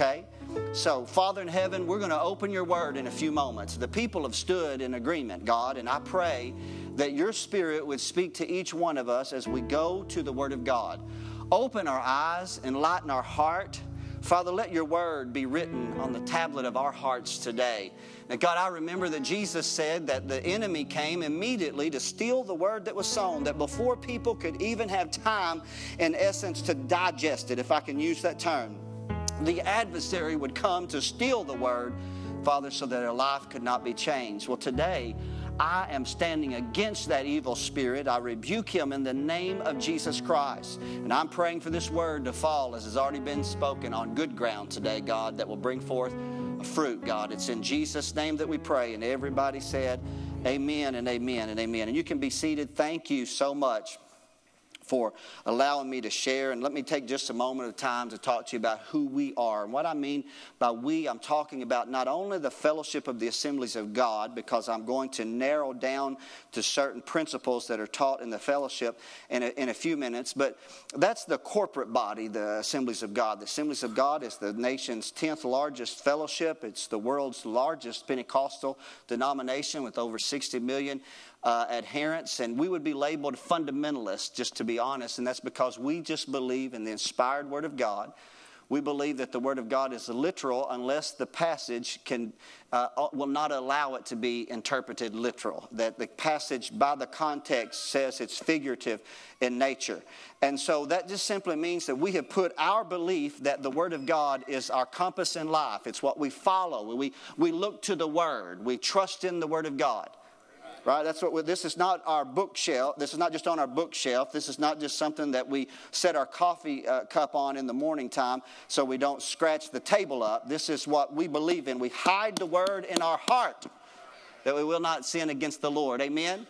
Okay? So, Father in heaven, we're going to open your word in a few moments. The people have stood in agreement, God, and I pray that your spirit would speak to each one of us as we go to the word of God. Open our eyes, enlighten our heart. Father, let your word be written on the tablet of our hearts today. Now, God, I remember that Jesus said that the enemy came immediately to steal the word that was sown, that before people could even have time, in essence, to digest it, if I can use that term, the adversary would come to steal the word, Father, so that their life could not be changed. Well, today, I am standing against that evil spirit. I rebuke him in the name of Jesus Christ. And I'm praying for this word to fall, as has already been spoken, on good ground today, God, that will bring forth a fruit, God. It's in Jesus' name that we pray. And everybody said, Amen and amen and amen. And you can be seated. Thank you so much for allowing me to share. And let me take just a moment of time to talk to you about who we are. And what I mean by we, I'm talking about not only the fellowship of the assemblies of God, because I'm going to narrow down to certain principles that are taught in the fellowship in a, in a few minutes, but that's the corporate body, the assemblies of God. The assemblies of God is the nation's 10th largest fellowship, it's the world's largest Pentecostal denomination with over 60 million uh, adherents, and we would be labeled fundamentalists, just to be honest, and that's because we just believe in the inspired Word of God. We believe that the Word of God is literal unless the passage can, uh, uh, will not allow it to be interpreted literal. That the passage, by the context, says it's figurative in nature. And so that just simply means that we have put our belief that the Word of God is our compass in life. It's what we follow. We, we look to the Word, we trust in the Word of God right? That's what this is not our bookshelf. This is not just on our bookshelf. This is not just something that we set our coffee uh, cup on in the morning time so we don't scratch the table up. This is what we believe in. We hide the word in our heart that we will not sin against the Lord. Amen.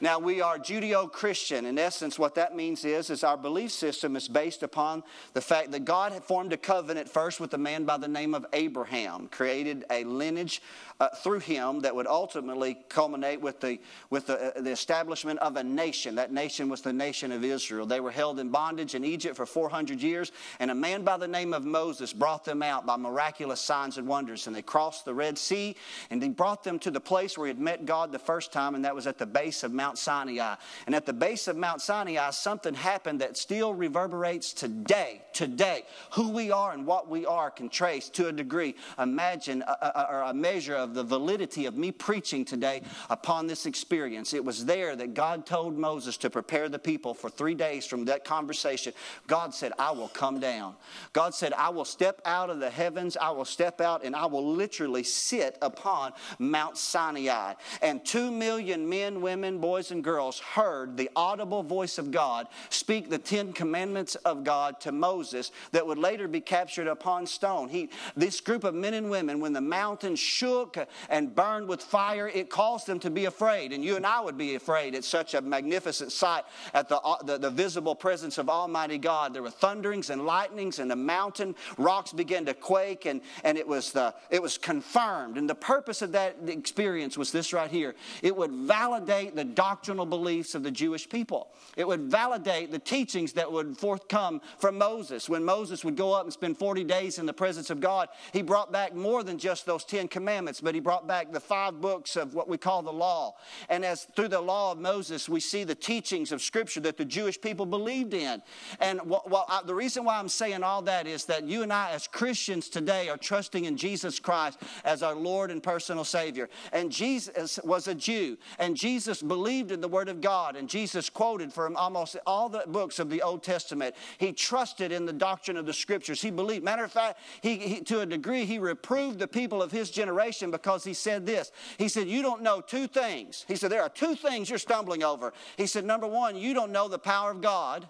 Now we are Judeo-Christian. In essence, what that means is, is our belief system is based upon the fact that God had formed a covenant first with a man by the name of Abraham, created a lineage uh, through him that would ultimately culminate with, the, with the, uh, the establishment of a nation. That nation was the nation of Israel. They were held in bondage in Egypt for 400 years, and a man by the name of Moses brought them out by miraculous signs and wonders. And they crossed the Red Sea, and he brought them to the place where he had met God the first time, and that was at the base of Mount Sinai. And at the base of Mount Sinai, something happened that still reverberates today. Today, who we are and what we are can trace to a degree, imagine, a, a, or a measure of of the validity of me preaching today upon this experience. It was there that God told Moses to prepare the people for three days from that conversation. God said, I will come down. God said, I will step out of the heavens, I will step out, and I will literally sit upon Mount Sinai. And two million men, women, boys, and girls heard the audible voice of God speak the Ten Commandments of God to Moses that would later be captured upon stone. He, this group of men and women, when the mountain shook and burned with fire, it caused them to be afraid. And you and I would be afraid at such a magnificent sight at the, uh, the, the visible presence of Almighty God. There were thunderings and lightnings, and the mountain rocks began to quake, and, and it, was the, it was confirmed. And the purpose of that experience was this right here it would validate the doctrinal beliefs of the Jewish people, it would validate the teachings that would forthcome from Moses. When Moses would go up and spend 40 days in the presence of God, he brought back more than just those 10 commandments but he brought back the five books of what we call the law. And as through the law of Moses, we see the teachings of Scripture that the Jewish people believed in. And well, I, the reason why I'm saying all that is that you and I, as Christians today, are trusting in Jesus Christ as our Lord and personal Savior. And Jesus was a Jew, and Jesus believed in the Word of God, and Jesus quoted from almost all the books of the Old Testament. He trusted in the doctrine of the Scriptures. He believed. Matter of fact, he, he to a degree, he reproved the people of his generation because he said this. He said, You don't know two things. He said, There are two things you're stumbling over. He said, Number one, you don't know the power of God,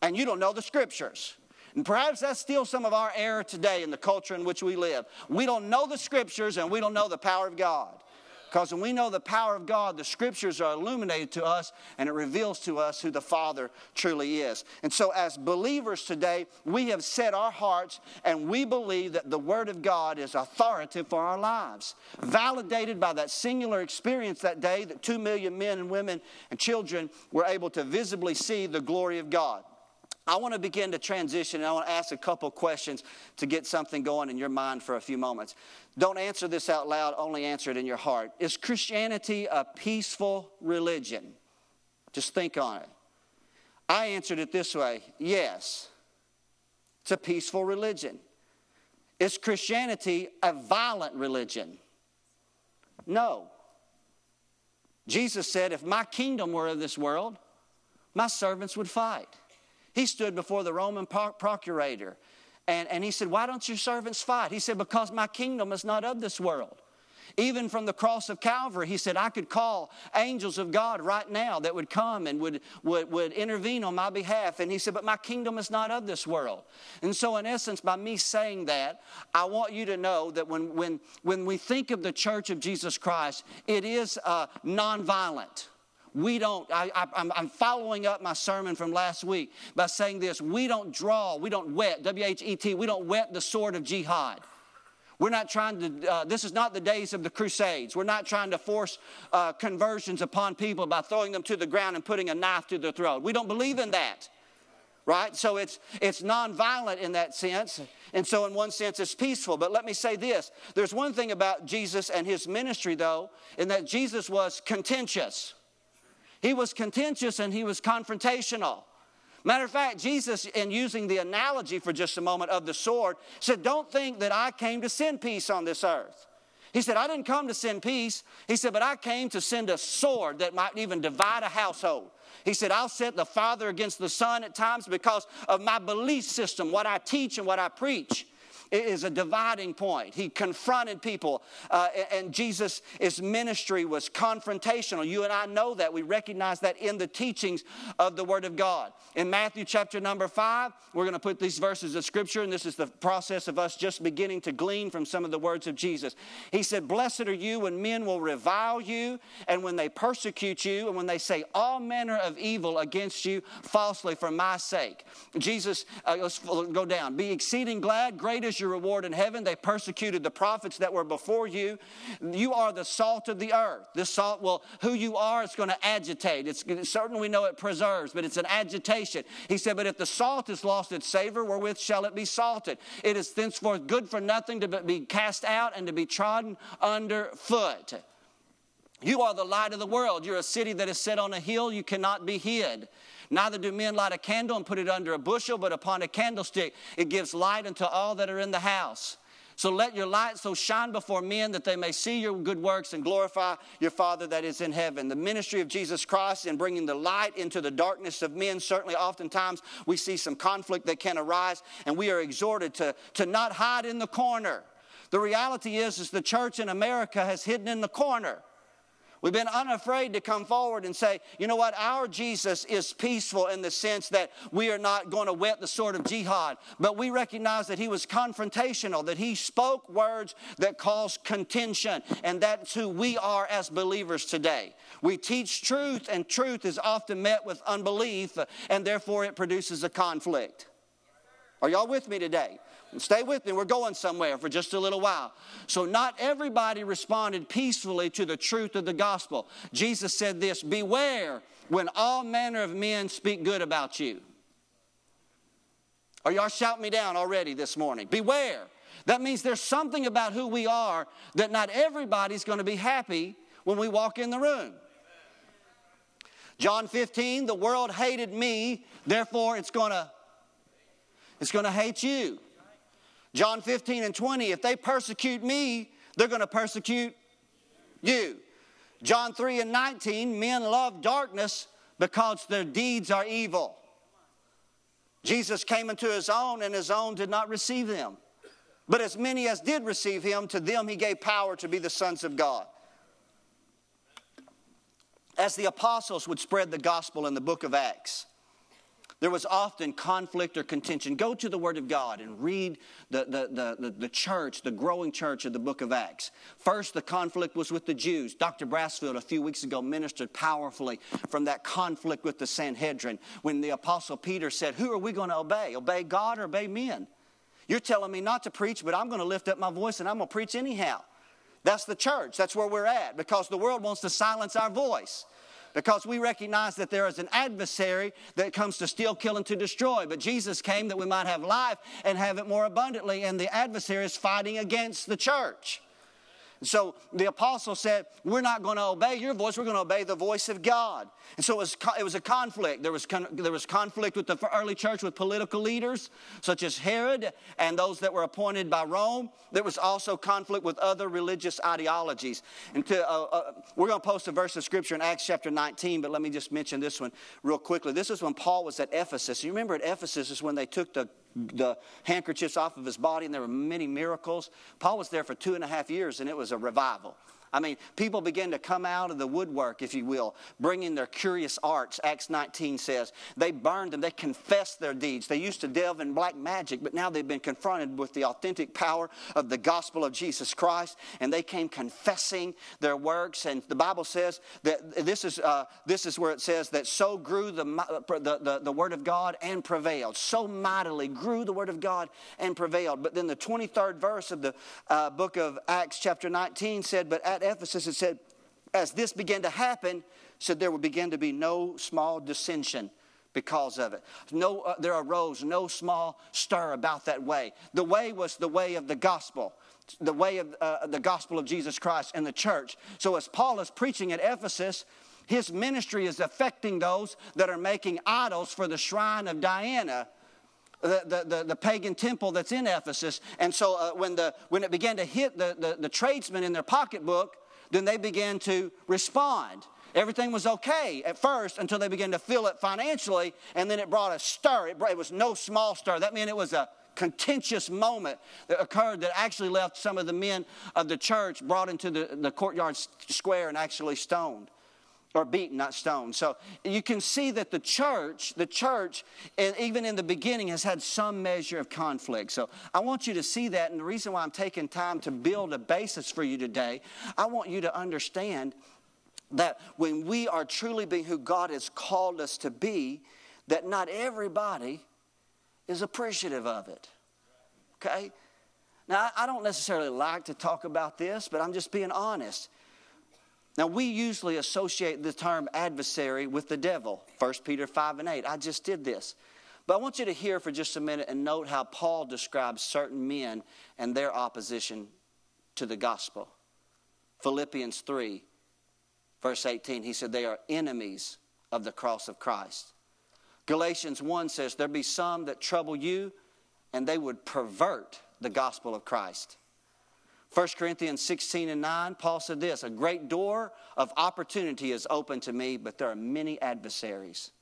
and you don't know the scriptures. And perhaps that's still some of our error today in the culture in which we live. We don't know the scriptures and we don't know the power of God. Because when we know the power of God, the scriptures are illuminated to us and it reveals to us who the Father truly is. And so, as believers today, we have set our hearts and we believe that the Word of God is authoritative for our lives. Validated by that singular experience that day that two million men and women and children were able to visibly see the glory of God. I want to begin to transition and I want to ask a couple questions to get something going in your mind for a few moments. Don't answer this out loud, only answer it in your heart. Is Christianity a peaceful religion? Just think on it. I answered it this way yes, it's a peaceful religion. Is Christianity a violent religion? No. Jesus said, If my kingdom were of this world, my servants would fight. He stood before the Roman procurator and, and he said, Why don't your servants fight? He said, Because my kingdom is not of this world. Even from the cross of Calvary, he said, I could call angels of God right now that would come and would, would, would intervene on my behalf. And he said, But my kingdom is not of this world. And so, in essence, by me saying that, I want you to know that when, when, when we think of the church of Jesus Christ, it is uh, nonviolent. We don't, I, am following up my sermon from last week by saying this we don't draw, we don't whet, W H E T, we don't whet the sword of jihad. We're not trying to, uh, this is not the days of the Crusades. We're not trying to force uh, conversions upon people by throwing them to the ground and putting a knife to their throat. We don't believe in that. Right? So it's, it's nonviolent in that sense. And so, in one sense, it's peaceful. But let me say this there's one thing about Jesus and his ministry, though, in that Jesus was contentious. He was contentious and he was confrontational. Matter of fact, Jesus, in using the analogy for just a moment of the sword, said, Don't think that I came to send peace on this earth. He said, I didn't come to send peace. He said, but I came to send a sword that might even divide a household. He said, I'll set the father against the son at times because of my belief system, what I teach and what I preach. Is a dividing point. He confronted people, uh, and Jesus' his ministry was confrontational. You and I know that. We recognize that in the teachings of the Word of God. In Matthew chapter number five, we're going to put these verses of Scripture, and this is the process of us just beginning to glean from some of the words of Jesus. He said, Blessed are you when men will revile you, and when they persecute you, and when they say all manner of evil against you falsely for my sake. Jesus, uh, let's go down. Be exceeding glad, great is your reward in heaven. They persecuted the prophets that were before you. You are the salt of the earth. This salt will, who you are, it's going to agitate. It's certain we know it preserves, but it's an agitation. He said, But if the salt has lost its savor, wherewith shall it be salted? It is thenceforth good for nothing to be cast out and to be trodden under foot. You are the light of the world. You're a city that is set on a hill, you cannot be hid. Neither do men light a candle and put it under a bushel, but upon a candlestick. It gives light unto all that are in the house. So let your light so shine before men that they may see your good works and glorify your Father that is in heaven. The ministry of Jesus Christ in bringing the light into the darkness of men, certainly oftentimes we see some conflict that can arise, and we are exhorted to, to not hide in the corner. The reality is, is the church in America has hidden in the corner. We've been unafraid to come forward and say, you know what, our Jesus is peaceful in the sense that we are not going to whet the sword of jihad, but we recognize that he was confrontational, that he spoke words that caused contention, and that's who we are as believers today. We teach truth, and truth is often met with unbelief, and therefore it produces a conflict. Are y'all with me today? Stay with me, we're going somewhere for just a little while. So, not everybody responded peacefully to the truth of the gospel. Jesus said this Beware when all manner of men speak good about you. Are y'all shouting me down already this morning? Beware. That means there's something about who we are that not everybody's going to be happy when we walk in the room. John 15, the world hated me, therefore it's going to it's going to hate you. John 15 and 20, if they persecute me, they're going to persecute you. John 3 and 19, men love darkness because their deeds are evil. Jesus came into his own, and his own did not receive them. But as many as did receive him, to them he gave power to be the sons of God. As the apostles would spread the gospel in the book of Acts, there was often conflict or contention. Go to the Word of God and read the, the, the, the, church, the growing church of the book of Acts. First, the conflict was with the Jews. Dr. Brassfield, a few weeks ago, ministered powerfully from that conflict with the Sanhedrin when the Apostle Peter said, Who are we going to obey? Obey God or obey men? You're telling me not to preach, but I'm going to lift up my voice and I'm going to preach anyhow. That's the church. That's where we're at because the world wants to silence our voice. Because we recognize that there is an adversary that comes to steal, kill, and to destroy. But Jesus came that we might have life and have it more abundantly, and the adversary is fighting against the church. So the apostle said, We're not going to obey your voice, we're going to obey the voice of God. And so it was, it was a conflict. There was, there was conflict with the early church with political leaders, such as Herod and those that were appointed by Rome. There was also conflict with other religious ideologies. And to, uh, uh, we're going to post a verse of scripture in Acts chapter 19, but let me just mention this one real quickly. This is when Paul was at Ephesus. You remember at Ephesus is when they took the the handkerchiefs off of his body, and there were many miracles. Paul was there for two and a half years, and it was a revival. I mean, people began to come out of the woodwork, if you will, bringing their curious arts. Acts 19 says they burned them, they confessed their deeds. They used to delve in black magic, but now they've been confronted with the authentic power of the gospel of Jesus Christ, and they came confessing their works. And the Bible says that this is, uh, this is where it says that so grew the, the, the, the word of God and prevailed. So mightily grew the word of God and prevailed. But then the 23rd verse of the uh, book of Acts, chapter 19, said, But at Ephesus, it said, as this began to happen, said there would begin to be no small dissension because of it. No, uh, there arose no small stir about that way. The way was the way of the gospel, the way of uh, the gospel of Jesus Christ and the church. So as Paul is preaching at Ephesus, his ministry is affecting those that are making idols for the shrine of Diana. The, the, the, pagan temple that's in Ephesus. And so uh, when, the, when it began to hit the, the, the tradesmen in their pocketbook, then they began to respond. Everything was okay at first until they began to feel it financially, and then it brought a stir. It, brought, it was no small stir. That meant it was a contentious moment that occurred that actually left some of the men of the church brought into the, the courtyard square and actually stoned or beaten, not stoned. So you can see that the church, the church, even in the beginning, has had some measure of conflict. So I want you to see that. And the reason why I'm taking time to build a basis for you today, I want you to understand that when we are truly being who God has called us to be, that not everybody is appreciative of it. Okay? Now, I don't necessarily like to talk about this, but I'm just being honest. Now, we usually associate the term adversary with the devil, 1 Peter 5 and 8. I just did this. But I want you to hear for just a minute and note how Paul describes certain men and their opposition to the gospel. Philippians 3, verse 18, he said, They are enemies of the cross of Christ. Galatians 1 says, There be some that trouble you, and they would pervert the gospel of Christ. 1 Corinthians 16 and 9, Paul said this A great door of opportunity is open to me, but there are many adversaries.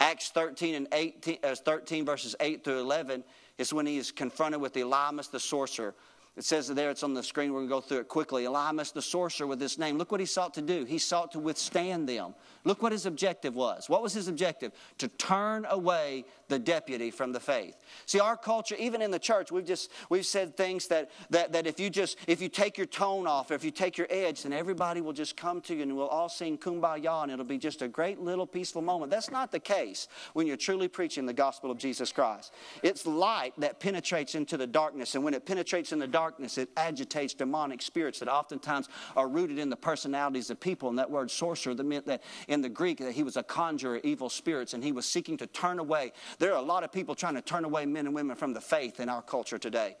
Acts 13 and 18, uh, 13 verses 8 through 11 is when he is confronted with Elymas the sorcerer. It says there, it's on the screen. We're going to go through it quickly. Elymas the sorcerer with this name. Look what he sought to do. He sought to withstand them. Look what his objective was. What was his objective? To turn away the deputy from the faith. See, our culture, even in the church, we've just we've said things that that, that if you just if you take your tone off, if you take your edge, then everybody will just come to you and we'll all sing kumbaya and it'll be just a great little peaceful moment. That's not the case when you're truly preaching the gospel of Jesus Christ. It's light that penetrates into the darkness, and when it penetrates in the darkness, it agitates demonic spirits that oftentimes are rooted in the personalities of people. And that word sorcerer that meant that in the Greek that he was a conjurer of evil spirits and he was seeking to turn away. There are a lot of people trying to turn away men and women from the faith in our culture today.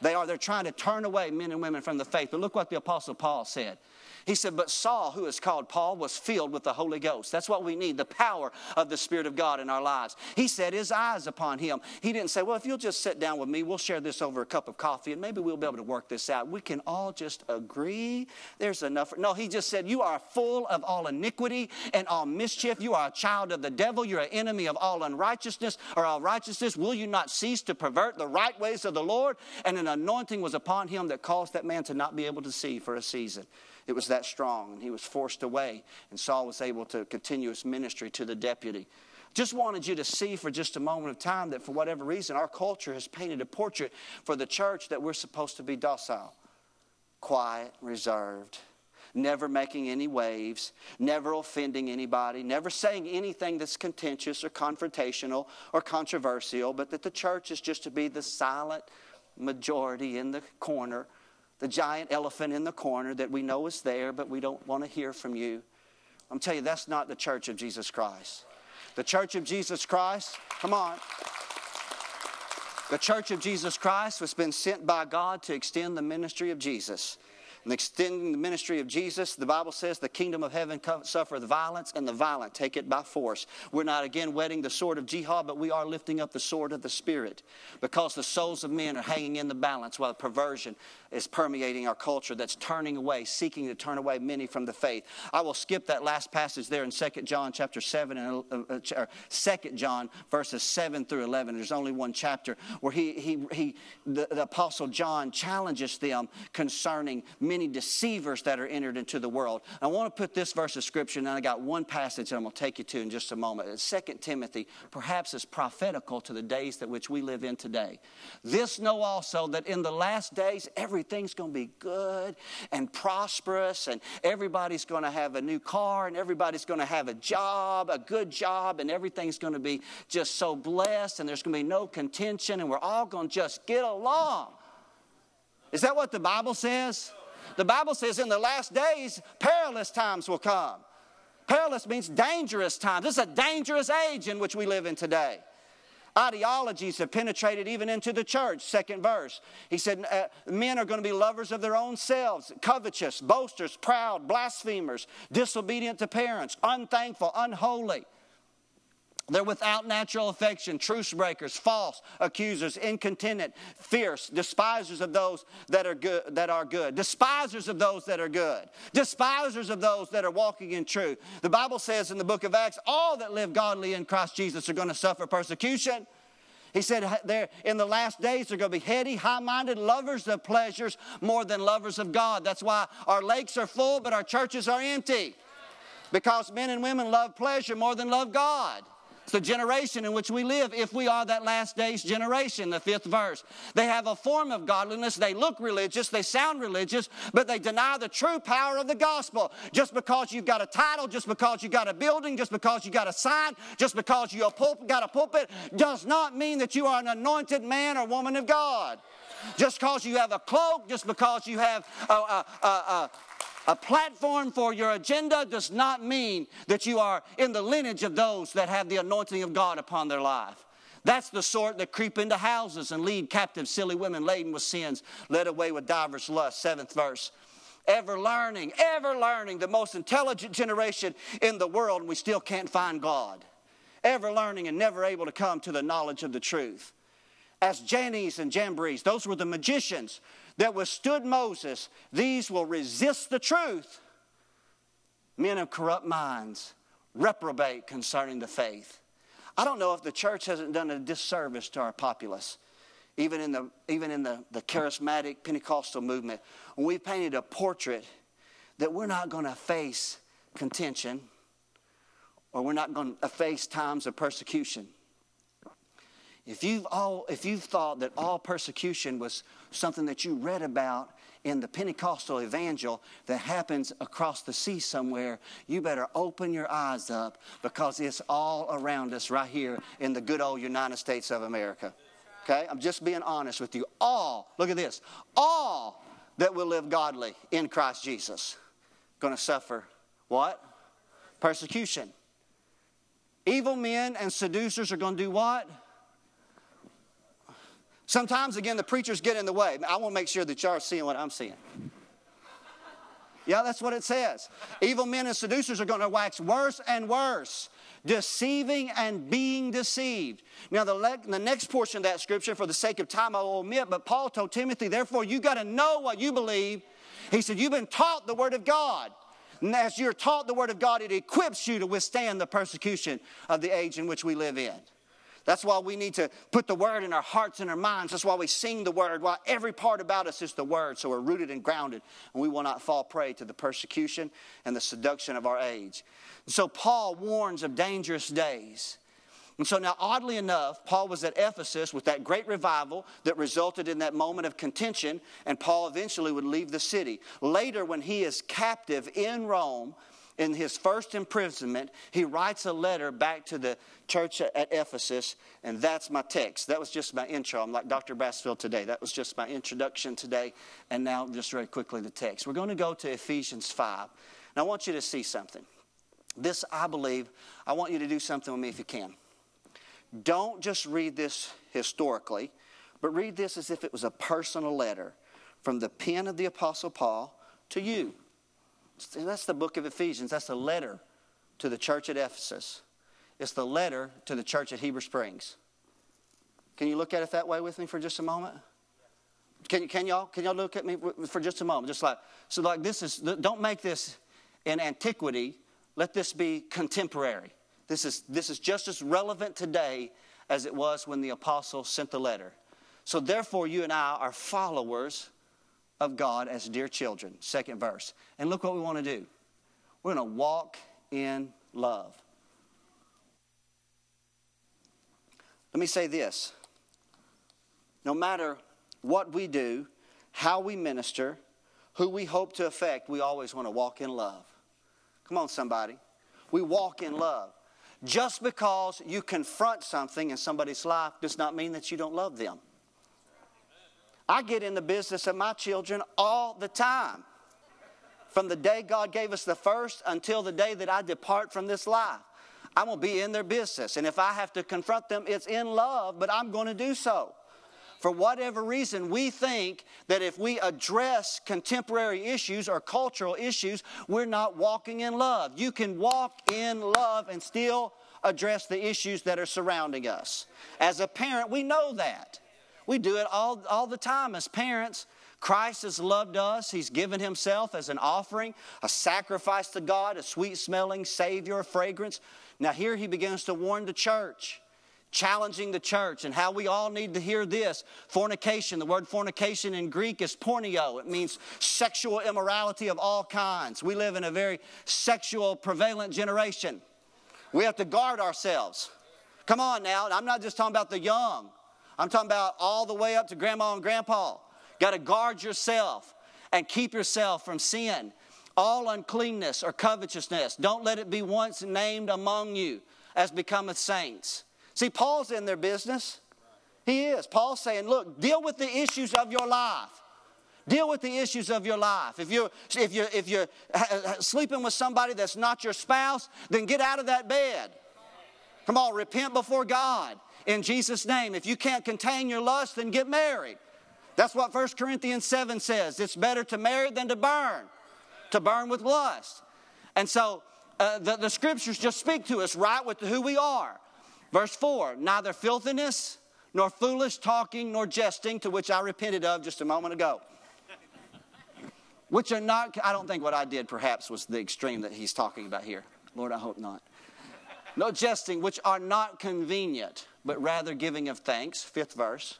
They are, they're trying to turn away men and women from the faith. But look what the Apostle Paul said. He said, But Saul, who is called Paul, was filled with the Holy Ghost. That's what we need, the power of the Spirit of God in our lives. He set his eyes upon him. He didn't say, Well, if you'll just sit down with me, we'll share this over a cup of coffee and maybe we'll be able to work this out. We can all just agree. There's enough. No, he just said, You are full of all iniquity and all mischief. You are a child of the devil. You're an enemy of all unrighteousness or all righteousness. Will you not cease to pervert the right ways of the Lord? And an anointing was upon him that caused that man to not be able to see for a season. It was that strong, and he was forced away, and Saul was able to continue his ministry to the deputy. Just wanted you to see for just a moment of time that for whatever reason, our culture has painted a portrait for the church that we're supposed to be docile, quiet, reserved, never making any waves, never offending anybody, never saying anything that's contentious or confrontational or controversial, but that the church is just to be the silent majority in the corner the giant elephant in the corner that we know is there, but we don't want to hear from you. I'm telling you, that's not the church of Jesus Christ. The church of Jesus Christ, come on. The church of Jesus Christ was been sent by God to extend the ministry of Jesus and extending the ministry of Jesus, the Bible says the kingdom of heaven suffereth violence, and the violent take it by force. We're not again whetting the sword of jihad, but we are lifting up the sword of the Spirit because the souls of men are hanging in the balance while perversion is permeating our culture that's turning away, seeking to turn away many from the faith. I will skip that last passage there in 2 John chapter 7 and uh, 2 uh, John verses 7 through 11. There's only one chapter where he, he, he the, the apostle John challenges them concerning many deceivers that are entered into the world. I want to put this verse of scripture, and I got one passage that I'm going to take you to in just a moment. It's 2 Timothy, perhaps is prophetical to the days that which we live in today. This know also that in the last days everything's going to be good and prosperous, and everybody's going to have a new car, and everybody's going to have a job, a good job, and everything's going to be just so blessed, and there's going to be no contention, and we're all going to just get along. Is that what the Bible says? The Bible says in the last days, perilous times will come. Perilous means dangerous times. This is a dangerous age in which we live in today. Ideologies have penetrated even into the church. Second verse. He said, uh, Men are going to be lovers of their own selves, covetous, boasters, proud, blasphemers, disobedient to parents, unthankful, unholy. They're without natural affection, truce breakers, false accusers, incontinent, fierce, despisers of those that are good, that are good, despisers of those that are good, despisers of those that are walking in truth. The Bible says in the book of Acts, all that live godly in Christ Jesus are going to suffer persecution. He said, there in the last days, they're going to be heady, high minded, lovers of pleasures more than lovers of God. That's why our lakes are full, but our churches are empty. Because men and women love pleasure more than love God. The generation in which we live if we are that last days generation, the fifth verse. They have a form of godliness. They look religious, they sound religious, but they deny the true power of the gospel. Just because you've got a title, just because you got a building, just because you got a sign, just because you got a pulpit, does not mean that you are an anointed man or woman of God. Just because you have a cloak, just because you have a, a, a, a platform for your agenda does not mean that you are in the lineage of those that have the anointing of God upon their life. That's the sort that creep into houses and lead captive silly women laden with sins, led away with divers lusts. Seventh verse. Ever learning, ever learning, the most intelligent generation in the world, and we still can't find God. Ever learning and never able to come to the knowledge of the truth. As Jannes and Jambres, those were the magicians that withstood Moses, these will resist the truth. Men of corrupt minds reprobate concerning the faith. I don't know if the church hasn't done a disservice to our populace, even in the, even in the, the charismatic Pentecostal movement. We painted a portrait that we're not going to face contention or we're not going to face times of persecution. If you've, all, if you've thought that all persecution was something that you read about in the Pentecostal evangel that happens across the sea somewhere, you better open your eyes up because it's all around us right here in the good old United States of America. Okay? I'm just being honest with you. All, look at this, all that will live godly in Christ Jesus going to suffer what? Persecution. Evil men and seducers are going to do what? Sometimes, again, the preachers get in the way. I want to make sure that y'all are seeing what I'm seeing. Yeah, that's what it says. Evil men and seducers are going to wax worse and worse, deceiving and being deceived. Now, the, le- the next portion of that scripture, for the sake of time, I will omit, but Paul told Timothy, therefore, you got to know what you believe. He said, You've been taught the Word of God. And as you're taught the Word of God, it equips you to withstand the persecution of the age in which we live in. That's why we need to put the word in our hearts and our minds. That's why we sing the word. Why every part about us is the word. So we're rooted and grounded, and we will not fall prey to the persecution and the seduction of our age. And so Paul warns of dangerous days. And so now, oddly enough, Paul was at Ephesus with that great revival that resulted in that moment of contention, and Paul eventually would leave the city. Later, when he is captive in Rome, in his first imprisonment, he writes a letter back to the church at Ephesus, and that's my text. That was just my intro. I'm like Dr. Bassfield today. That was just my introduction today, and now just very quickly the text. We're going to go to Ephesians 5. And I want you to see something. This, I believe, I want you to do something with me if you can. Don't just read this historically, but read this as if it was a personal letter from the pen of the Apostle Paul to you. That's the book of Ephesians. That's the letter to the church at Ephesus. It's the letter to the church at Heber Springs. Can you look at it that way with me for just a moment? Can, can y'all can y'all look at me for just a moment? Just like so, like this is. Don't make this in antiquity. Let this be contemporary. This is this is just as relevant today as it was when the apostle sent the letter. So therefore, you and I are followers of God as dear children. Second verse. And look what we want to do. We're going to walk in love. Let me say this. No matter what we do, how we minister, who we hope to affect, we always want to walk in love. Come on, somebody. We walk in love. Just because you confront something in somebody's life does not mean that you don't love them. I get in the business of my children all the time. From the day God gave us the first until the day that I depart from this life. I'm going to be in their business. And if I have to confront them, it's in love, but I'm going to do so. For whatever reason, we think that if we address contemporary issues or cultural issues, we're not walking in love. You can walk in love and still address the issues that are surrounding us. As a parent, we know that. We do it all, all the time as parents. Christ has loved us. He's given himself as an offering, a sacrifice to God, a sweet smelling Savior, a fragrance. Now, here he begins to warn the church challenging the church and how we all need to hear this. Fornication, the word fornication in Greek is porneo. It means sexual immorality of all kinds. We live in a very sexual prevalent generation. We have to guard ourselves. Come on now, I'm not just talking about the young. I'm talking about all the way up to grandma and grandpa. Got to guard yourself and keep yourself from sin. All uncleanness or covetousness, don't let it be once named among you as becometh saints. See, Paul's in their business. He is. Paul's saying, look, deal with the issues of your life. Deal with the issues of your life. If you're, if you're, if you're sleeping with somebody that's not your spouse, then get out of that bed. Come on, repent before God in Jesus' name. If you can't contain your lust, then get married. That's what 1 Corinthians 7 says. It's better to marry than to burn, to burn with lust. And so uh, the, the scriptures just speak to us right with who we are. Verse 4 Neither filthiness, nor foolish talking, nor jesting, to which I repented of just a moment ago. Which are not, I don't think what I did perhaps was the extreme that he's talking about here. Lord, I hope not. No jesting, which are not convenient, but rather giving of thanks. Fifth verse.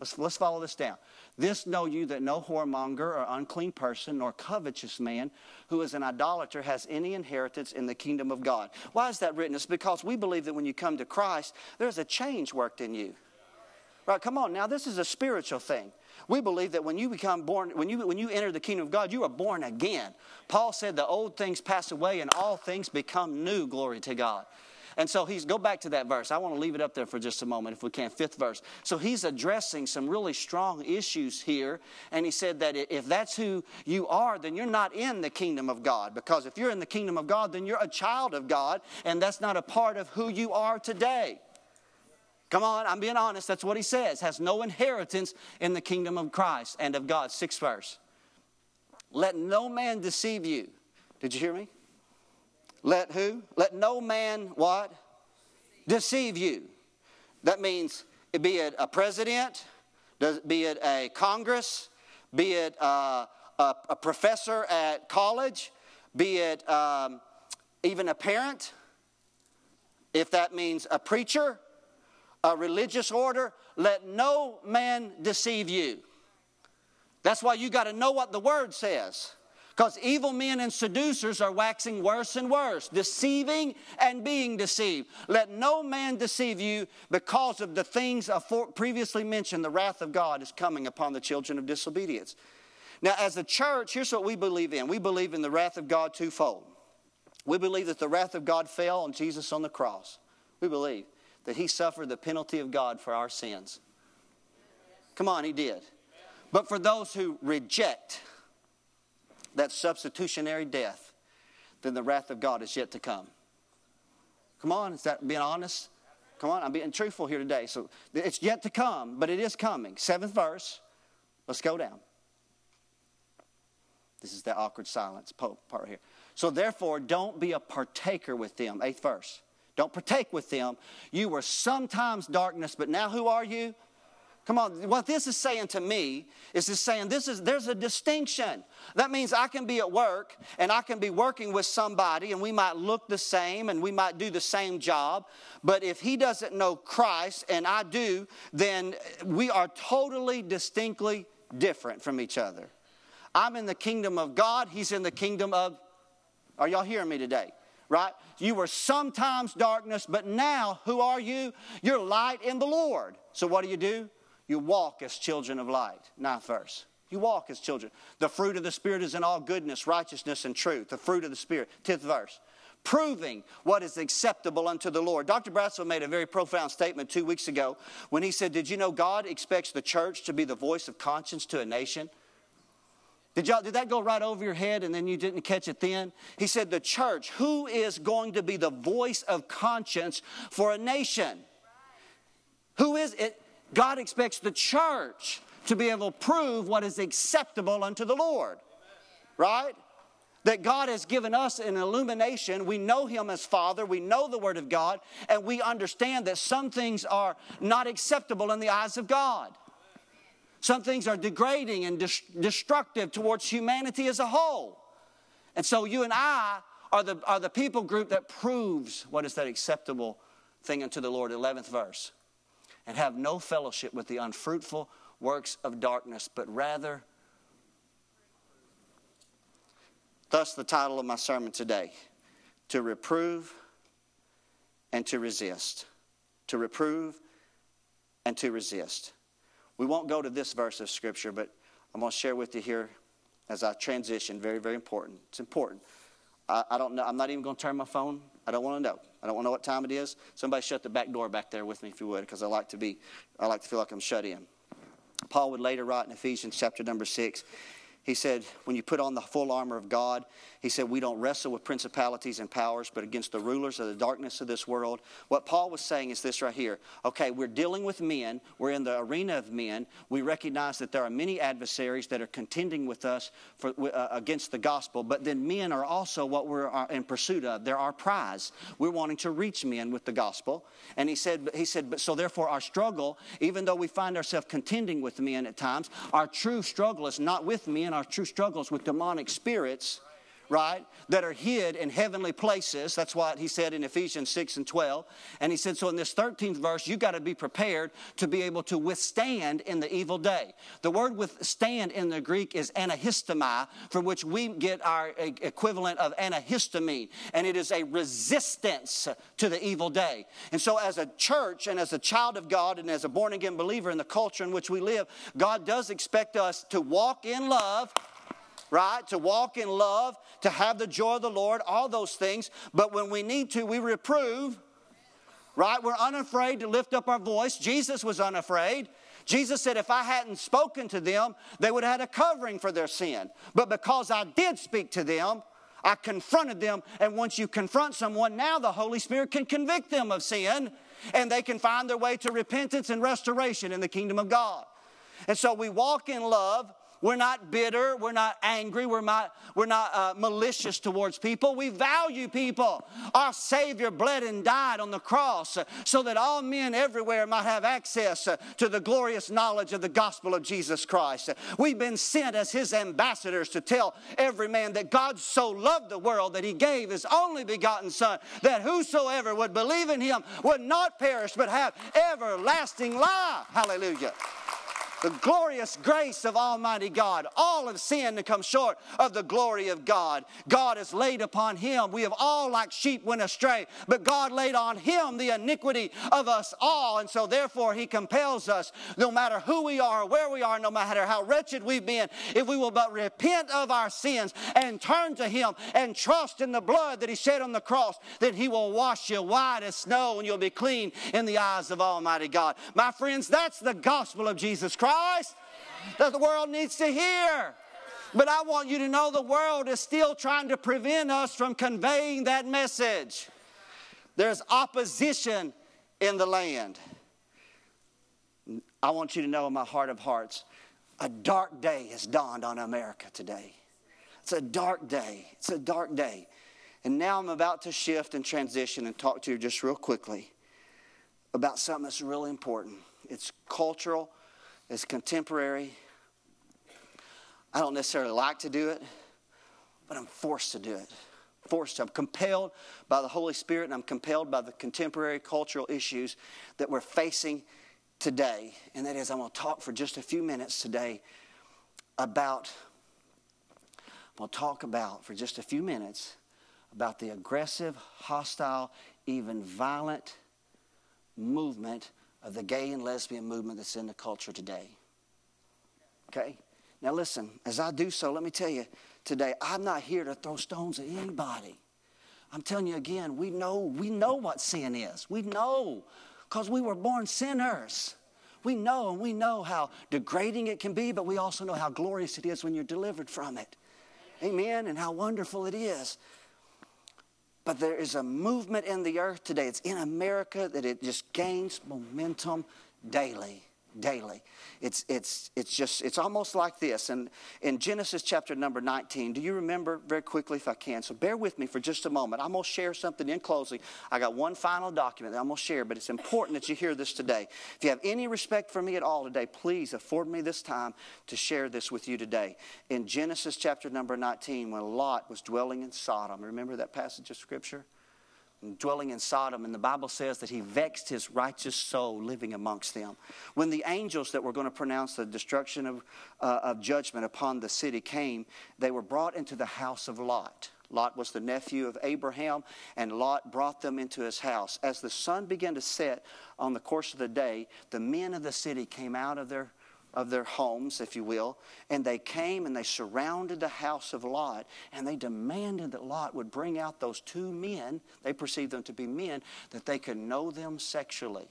Let's, let's follow this down. This know you that no whoremonger or unclean person nor covetous man who is an idolater has any inheritance in the kingdom of God. Why is that written? It's because we believe that when you come to Christ, there's a change worked in you. Right, come on. Now, this is a spiritual thing. We believe that when you become born, when you, when you enter the kingdom of God, you are born again. Paul said the old things pass away and all things become new. Glory to God. And so he's, go back to that verse. I want to leave it up there for just a moment if we can. Fifth verse. So he's addressing some really strong issues here. And he said that if that's who you are, then you're not in the kingdom of God. Because if you're in the kingdom of God, then you're a child of God. And that's not a part of who you are today. Come on, I'm being honest. That's what he says. Has no inheritance in the kingdom of Christ and of God. Sixth verse. Let no man deceive you. Did you hear me? Let who? Let no man what? Deceive you. That means be it a president, be it a Congress, be it a, a, a professor at college, be it um, even a parent, if that means a preacher, a religious order, let no man deceive you. That's why you got to know what the word says. Because evil men and seducers are waxing worse and worse, deceiving and being deceived. Let no man deceive you because of the things previously mentioned. The wrath of God is coming upon the children of disobedience. Now, as a church, here's what we believe in we believe in the wrath of God twofold. We believe that the wrath of God fell on Jesus on the cross. We believe that he suffered the penalty of God for our sins. Come on, he did. But for those who reject, that substitutionary death, then the wrath of God is yet to come. Come on, is that being honest? Come on, I'm being truthful here today. So it's yet to come, but it is coming. Seventh verse. Let's go down. This is the awkward silence part here. So therefore, don't be a partaker with them. Eighth verse. Don't partake with them. You were sometimes darkness, but now who are you? Come on, what this is saying to me is this saying this is there's a distinction. That means I can be at work and I can be working with somebody and we might look the same and we might do the same job, but if he doesn't know Christ and I do, then we are totally distinctly different from each other. I'm in the kingdom of God, he's in the kingdom of Are y'all hearing me today? Right? You were sometimes darkness, but now who are you? You're light in the Lord. So what do you do? You walk as children of light. Ninth verse. You walk as children. The fruit of the Spirit is in all goodness, righteousness, and truth. The fruit of the Spirit. Tenth verse. Proving what is acceptable unto the Lord. Dr. Bradshaw made a very profound statement two weeks ago when he said, Did you know God expects the church to be the voice of conscience to a nation? Did, y'all, did that go right over your head and then you didn't catch it then? He said, The church, who is going to be the voice of conscience for a nation? Who is it? God expects the church to be able to prove what is acceptable unto the Lord. Right? That God has given us an illumination. We know Him as Father, we know the Word of God, and we understand that some things are not acceptable in the eyes of God. Some things are degrading and destructive towards humanity as a whole. And so you and I are the, are the people group that proves what is that acceptable thing unto the Lord. 11th verse and have no fellowship with the unfruitful works of darkness, but rather, thus the title of my sermon today to reprove and to resist. To reprove and to resist. We won't go to this verse of Scripture, but I'm going to share with you here as I transition. Very, very important. It's important. I, I don't know. I'm not even going to turn my phone I don't want to know. I don't want to know what time it is. Somebody shut the back door back there with me if you would, because I like to be, I like to feel like I'm shut in. Paul would later write in Ephesians chapter number six, he said, when you put on the full armor of God, he said, we don't wrestle with principalities and powers, but against the rulers of the darkness of this world. What Paul was saying is this right here. Okay, we're dealing with men. We're in the arena of men. We recognize that there are many adversaries that are contending with us for, uh, against the gospel, but then men are also what we're uh, in pursuit of. They're our prize. We're wanting to reach men with the gospel. And he said, he said, but so therefore our struggle, even though we find ourselves contending with men at times, our true struggle is not with men our true struggles with demonic spirits right, that are hid in heavenly places. That's what he said in Ephesians 6 and 12. And he said, so in this 13th verse, you got to be prepared to be able to withstand in the evil day. The word withstand in the Greek is anahistemi, from which we get our equivalent of antihistamine. And it is a resistance to the evil day. And so, as a church and as a child of God and as a born again believer in the culture in which we live, God does expect us to walk in love right? To walk in love, to have the joy of the Lord, all those things. But when we need to, we reprove, right? We're unafraid to lift up our voice. Jesus was unafraid. Jesus said, If I hadn't spoken to them, they would have had a covering for their sin. But because I did speak to them, I confronted them. And once you confront someone, now the Holy Spirit can convict them of sin and they can find their way to repentance and restoration in the kingdom of God. And so we walk in love we're not bitter. We're not angry. We're not, we're not uh, malicious towards people. We value people. Our Savior bled and died on the cross uh, so that all men everywhere might have access uh, to the glorious knowledge of the gospel of Jesus Christ. We've been sent as His ambassadors to tell every man that God so loved the world that He gave His only begotten Son, that whosoever would believe in Him would not perish but have everlasting life. Hallelujah the glorious grace of Almighty God. All have sinned and come short of the glory of God. God has laid upon him. We have all like sheep went astray, but God laid on him the iniquity of us all. And so therefore he compels us, no matter who we are, where we are, no matter how wretched we've been, if we will but repent of our sins and turn to him and trust in the blood that he shed on the cross, then he will wash you white as snow and you'll be clean in the eyes of Almighty God. My friends, that's the gospel of Jesus Christ that the world needs to hear. But I want you to know the world is still trying to prevent us from conveying that message. There's opposition in the land. I want you to know in my heart of hearts, a dark day has dawned on America today. It's a dark day. It's a dark day. And now I'm about to shift and transition and talk to you just real quickly about something that's really important. It's cultural, it's contemporary. I don't necessarily like to do it, but I'm forced to do it. Forced to. I'm compelled by the Holy Spirit and I'm compelled by the contemporary cultural issues that we're facing today. And that is, I'm going to talk for just a few minutes today about, I'm going to talk about for just a few minutes about the aggressive, hostile, even violent movement of the gay and lesbian movement that's in the culture today. Okay? Now, listen, as I do so, let me tell you today, I'm not here to throw stones at anybody. I'm telling you again, we know, we know what sin is. We know because we were born sinners. We know and we know how degrading it can be, but we also know how glorious it is when you're delivered from it. Amen. And how wonderful it is. But there is a movement in the earth today. It's in America that it just gains momentum daily daily. It's, it's, it's just, it's almost like this. And in Genesis chapter number 19, do you remember very quickly if I can? So bear with me for just a moment. I'm going to share something in closing. I got one final document that I'm going to share, but it's important that you hear this today. If you have any respect for me at all today, please afford me this time to share this with you today. In Genesis chapter number 19, when Lot was dwelling in Sodom, remember that passage of scripture? Dwelling in Sodom, and the Bible says that he vexed his righteous soul living amongst them. When the angels that were going to pronounce the destruction of, uh, of judgment upon the city came, they were brought into the house of Lot. Lot was the nephew of Abraham, and Lot brought them into his house. As the sun began to set on the course of the day, the men of the city came out of their of their homes, if you will, and they came and they surrounded the house of Lot, and they demanded that Lot would bring out those two men, they perceived them to be men, that they could know them sexually.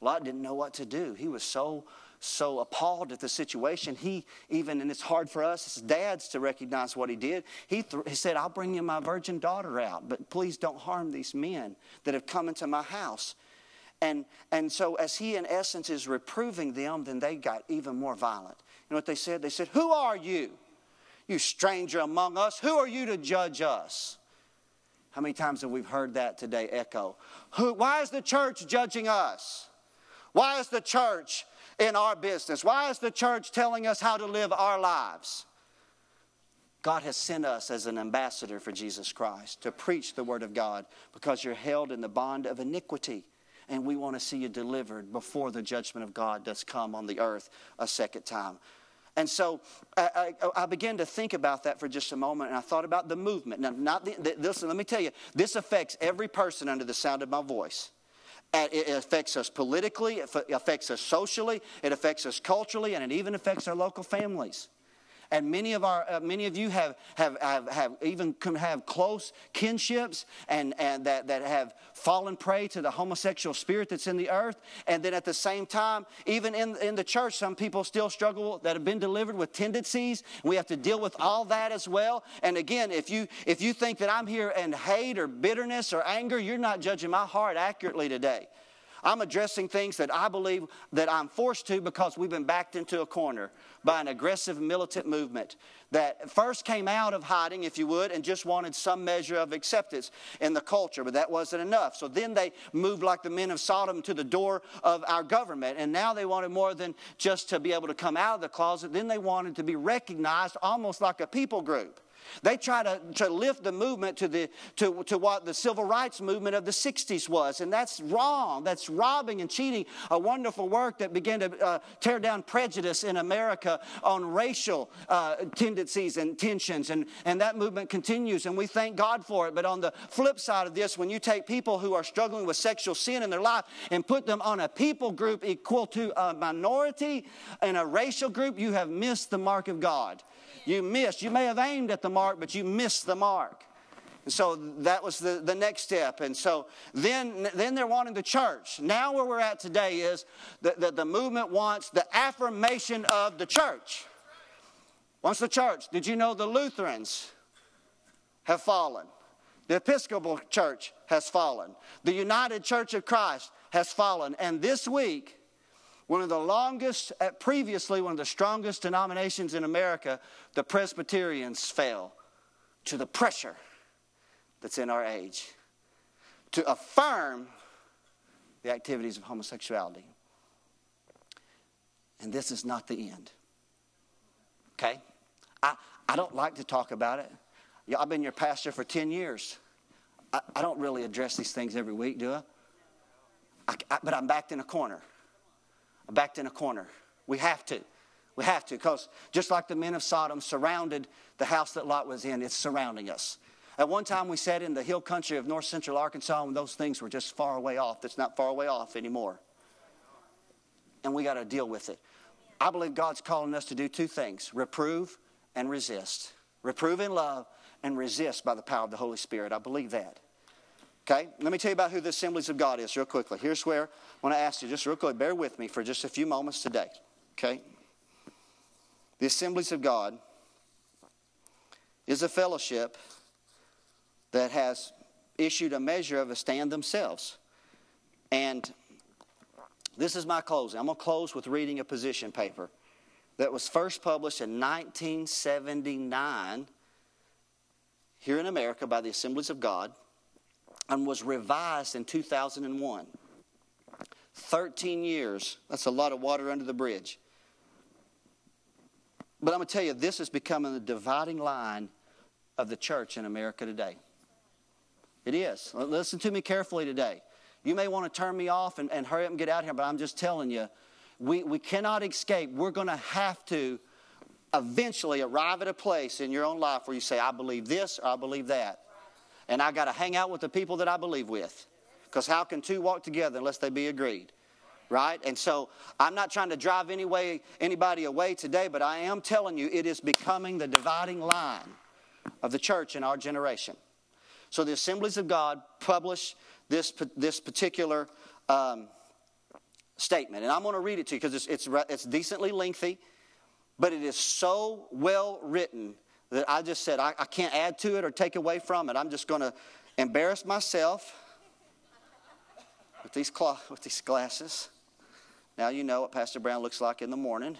Lot didn't know what to do. He was so so appalled at the situation. He even, and it's hard for us as dads to recognize what he did. He, th- he said, I'll bring you my virgin daughter out, but please don't harm these men that have come into my house. And, and so, as he, in essence, is reproving them, then they got even more violent. You know what they said? They said, Who are you? You stranger among us. Who are you to judge us? How many times have we heard that today echo? Who, why is the church judging us? Why is the church in our business? Why is the church telling us how to live our lives? God has sent us as an ambassador for Jesus Christ to preach the Word of God because you're held in the bond of iniquity and we want to see you delivered before the judgment of God does come on the earth a second time. And so I, I, I, began to think about that for just a moment, and I thought about the movement. Now, not the, this, let me tell you, this affects every person under the sound of my voice. It affects us politically, it affects us socially, it affects us culturally, and it even affects our local families. And many of, our, uh, many of you have, have, have, have even have close kinships and, and that, that have fallen prey to the homosexual spirit that's in the earth. And then at the same time, even in, in the church, some people still struggle that have been delivered with tendencies. We have to deal with all that as well. And again, if you, if you think that I'm here in hate or bitterness or anger, you're not judging my heart accurately today. I'm addressing things that I believe that I'm forced to because we've been backed into a corner by an aggressive militant movement that first came out of hiding, if you would, and just wanted some measure of acceptance in the culture, but that wasn't enough. So then they moved like the men of Sodom to the door of our government, and now they wanted more than just to be able to come out of the closet. Then they wanted to be recognized almost like a people group. They try to, to lift the movement to, the, to, to what the civil rights movement of the 60s was, and that's wrong. That's robbing and cheating a wonderful work that began to uh, tear down prejudice in America on racial uh, tendencies and tensions, and, and that movement continues, and we thank God for it. But on the flip side of this, when you take people who are struggling with sexual sin in their life and put them on a people group equal to a minority and a racial group, you have missed the mark of God. You missed. You may have aimed at the mark, but you missed the mark. And so that was the, the next step. And so then, then they're wanting the church. Now, where we're at today is that the, the movement wants the affirmation of the church. Wants the church, did you know the Lutherans have fallen? The Episcopal Church has fallen. The United Church of Christ has fallen. And this week, one of the longest, uh, previously one of the strongest denominations in America, the Presbyterians fell to the pressure that's in our age to affirm the activities of homosexuality. And this is not the end. Okay? I, I don't like to talk about it. I've been your pastor for 10 years. I, I don't really address these things every week, do I? I, I but I'm backed in a corner. Backed in a corner. We have to. We have to, because just like the men of Sodom surrounded the house that Lot was in, it's surrounding us. At one time, we sat in the hill country of north central Arkansas, and those things were just far away off. That's not far away off anymore. And we got to deal with it. I believe God's calling us to do two things reprove and resist. Reprove in love and resist by the power of the Holy Spirit. I believe that. Okay, let me tell you about who the Assemblies of God is real quickly. Here's where I want to ask you, just real quick, bear with me for just a few moments today. Okay? The Assemblies of God is a fellowship that has issued a measure of a stand themselves. And this is my closing. I'm going to close with reading a position paper that was first published in 1979 here in America by the Assemblies of God and was revised in 2001. 13 years. That's a lot of water under the bridge. But I'm going to tell you, this is becoming the dividing line of the church in America today. It is. Listen to me carefully today. You may want to turn me off and, and hurry up and get out of here, but I'm just telling you, we, we cannot escape. We're going to have to eventually arrive at a place in your own life where you say, I believe this or I believe that. And I got to hang out with the people that I believe with. Because how can two walk together unless they be agreed? Right? And so I'm not trying to drive any way, anybody away today, but I am telling you it is becoming the dividing line of the church in our generation. So the Assemblies of God publish this, this particular um, statement. And I'm going to read it to you because it's, it's, it's decently lengthy, but it is so well written that I just said I, I can't add to it or take away from it. I'm just going to embarrass myself with these, cloth, with these glasses. Now you know what Pastor Brown looks like in the morning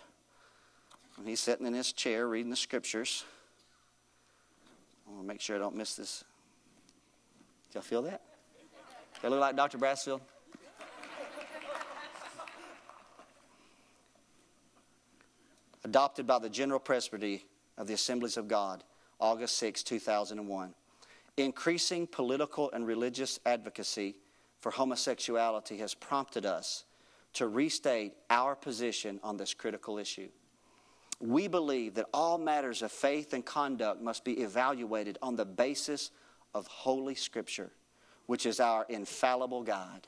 when he's sitting in his chair reading the scriptures. I want to make sure I don't miss this. Y'all feel that? Do I look like Dr. Brassfield? Adopted by the General Presbytery of the Assemblies of God, August 6, 2001. Increasing political and religious advocacy for homosexuality has prompted us to restate our position on this critical issue. We believe that all matters of faith and conduct must be evaluated on the basis of Holy Scripture, which is our infallible guide.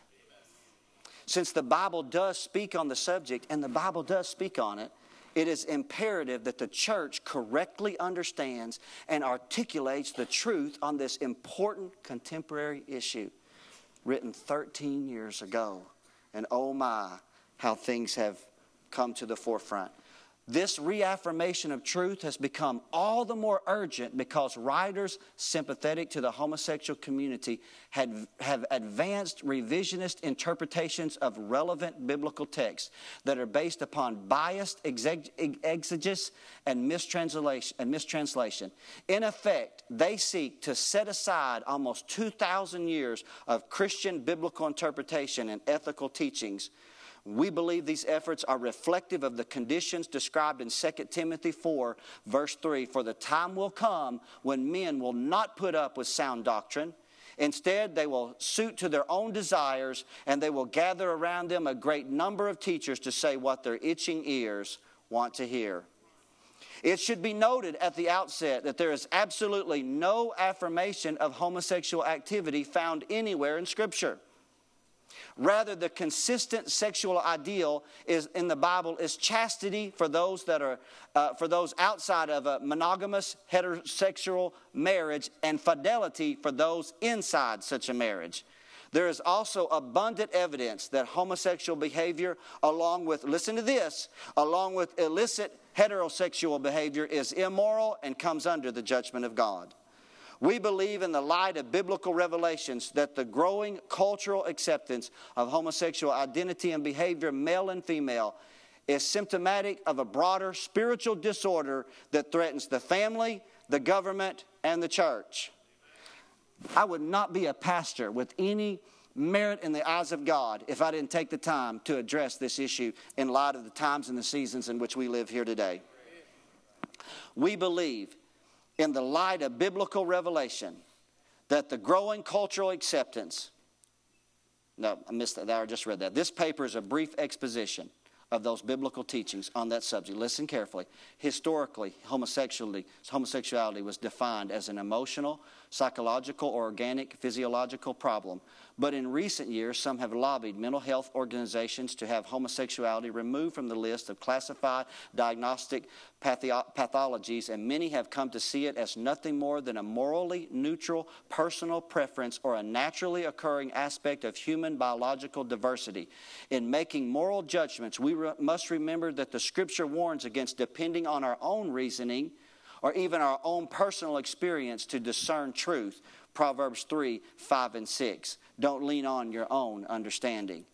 Since the Bible does speak on the subject, and the Bible does speak on it, it is imperative that the church correctly understands and articulates the truth on this important contemporary issue written 13 years ago. And oh my, how things have come to the forefront. This reaffirmation of truth has become all the more urgent because writers sympathetic to the homosexual community had, have advanced revisionist interpretations of relevant biblical texts that are based upon biased exegesis and mistranslation, and mistranslation. In effect, they seek to set aside almost 2,000 years of Christian biblical interpretation and ethical teachings we believe these efforts are reflective of the conditions described in 2 Timothy 4, verse 3. For the time will come when men will not put up with sound doctrine. Instead, they will suit to their own desires, and they will gather around them a great number of teachers to say what their itching ears want to hear. It should be noted at the outset that there is absolutely no affirmation of homosexual activity found anywhere in Scripture. Rather, the consistent sexual ideal is in the Bible is chastity for those that are uh, for those outside of a monogamous heterosexual marriage, and fidelity for those inside such a marriage. There is also abundant evidence that homosexual behavior, along with, listen to this, along with illicit heterosexual behavior, is immoral and comes under the judgment of God. We believe, in the light of biblical revelations, that the growing cultural acceptance of homosexual identity and behavior, male and female, is symptomatic of a broader spiritual disorder that threatens the family, the government, and the church. I would not be a pastor with any merit in the eyes of God if I didn't take the time to address this issue in light of the times and the seasons in which we live here today. We believe in the light of biblical revelation that the growing cultural acceptance, no, I missed that, I just read that. This paper is a brief exposition of those biblical teachings on that subject. Listen carefully. Historically, homosexuality, homosexuality was defined as an emotional, psychological, or organic physiological problem but in recent years, some have lobbied mental health organizations to have homosexuality removed from the list of classified diagnostic pathologies, and many have come to see it as nothing more than a morally neutral personal preference or a naturally occurring aspect of human biological diversity. In making moral judgments, we re- must remember that the Scripture warns against depending on our own reasoning or even our own personal experience to discern truth. Proverbs 3 5 and 6. Don't lean on your own understanding.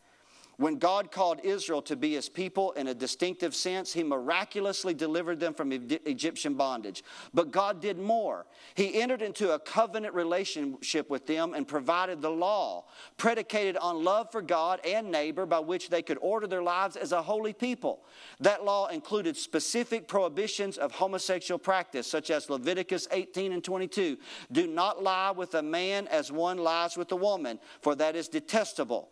When God called Israel to be his people in a distinctive sense, he miraculously delivered them from Egyptian bondage. But God did more. He entered into a covenant relationship with them and provided the law, predicated on love for God and neighbor, by which they could order their lives as a holy people. That law included specific prohibitions of homosexual practice, such as Leviticus 18 and 22. Do not lie with a man as one lies with a woman, for that is detestable.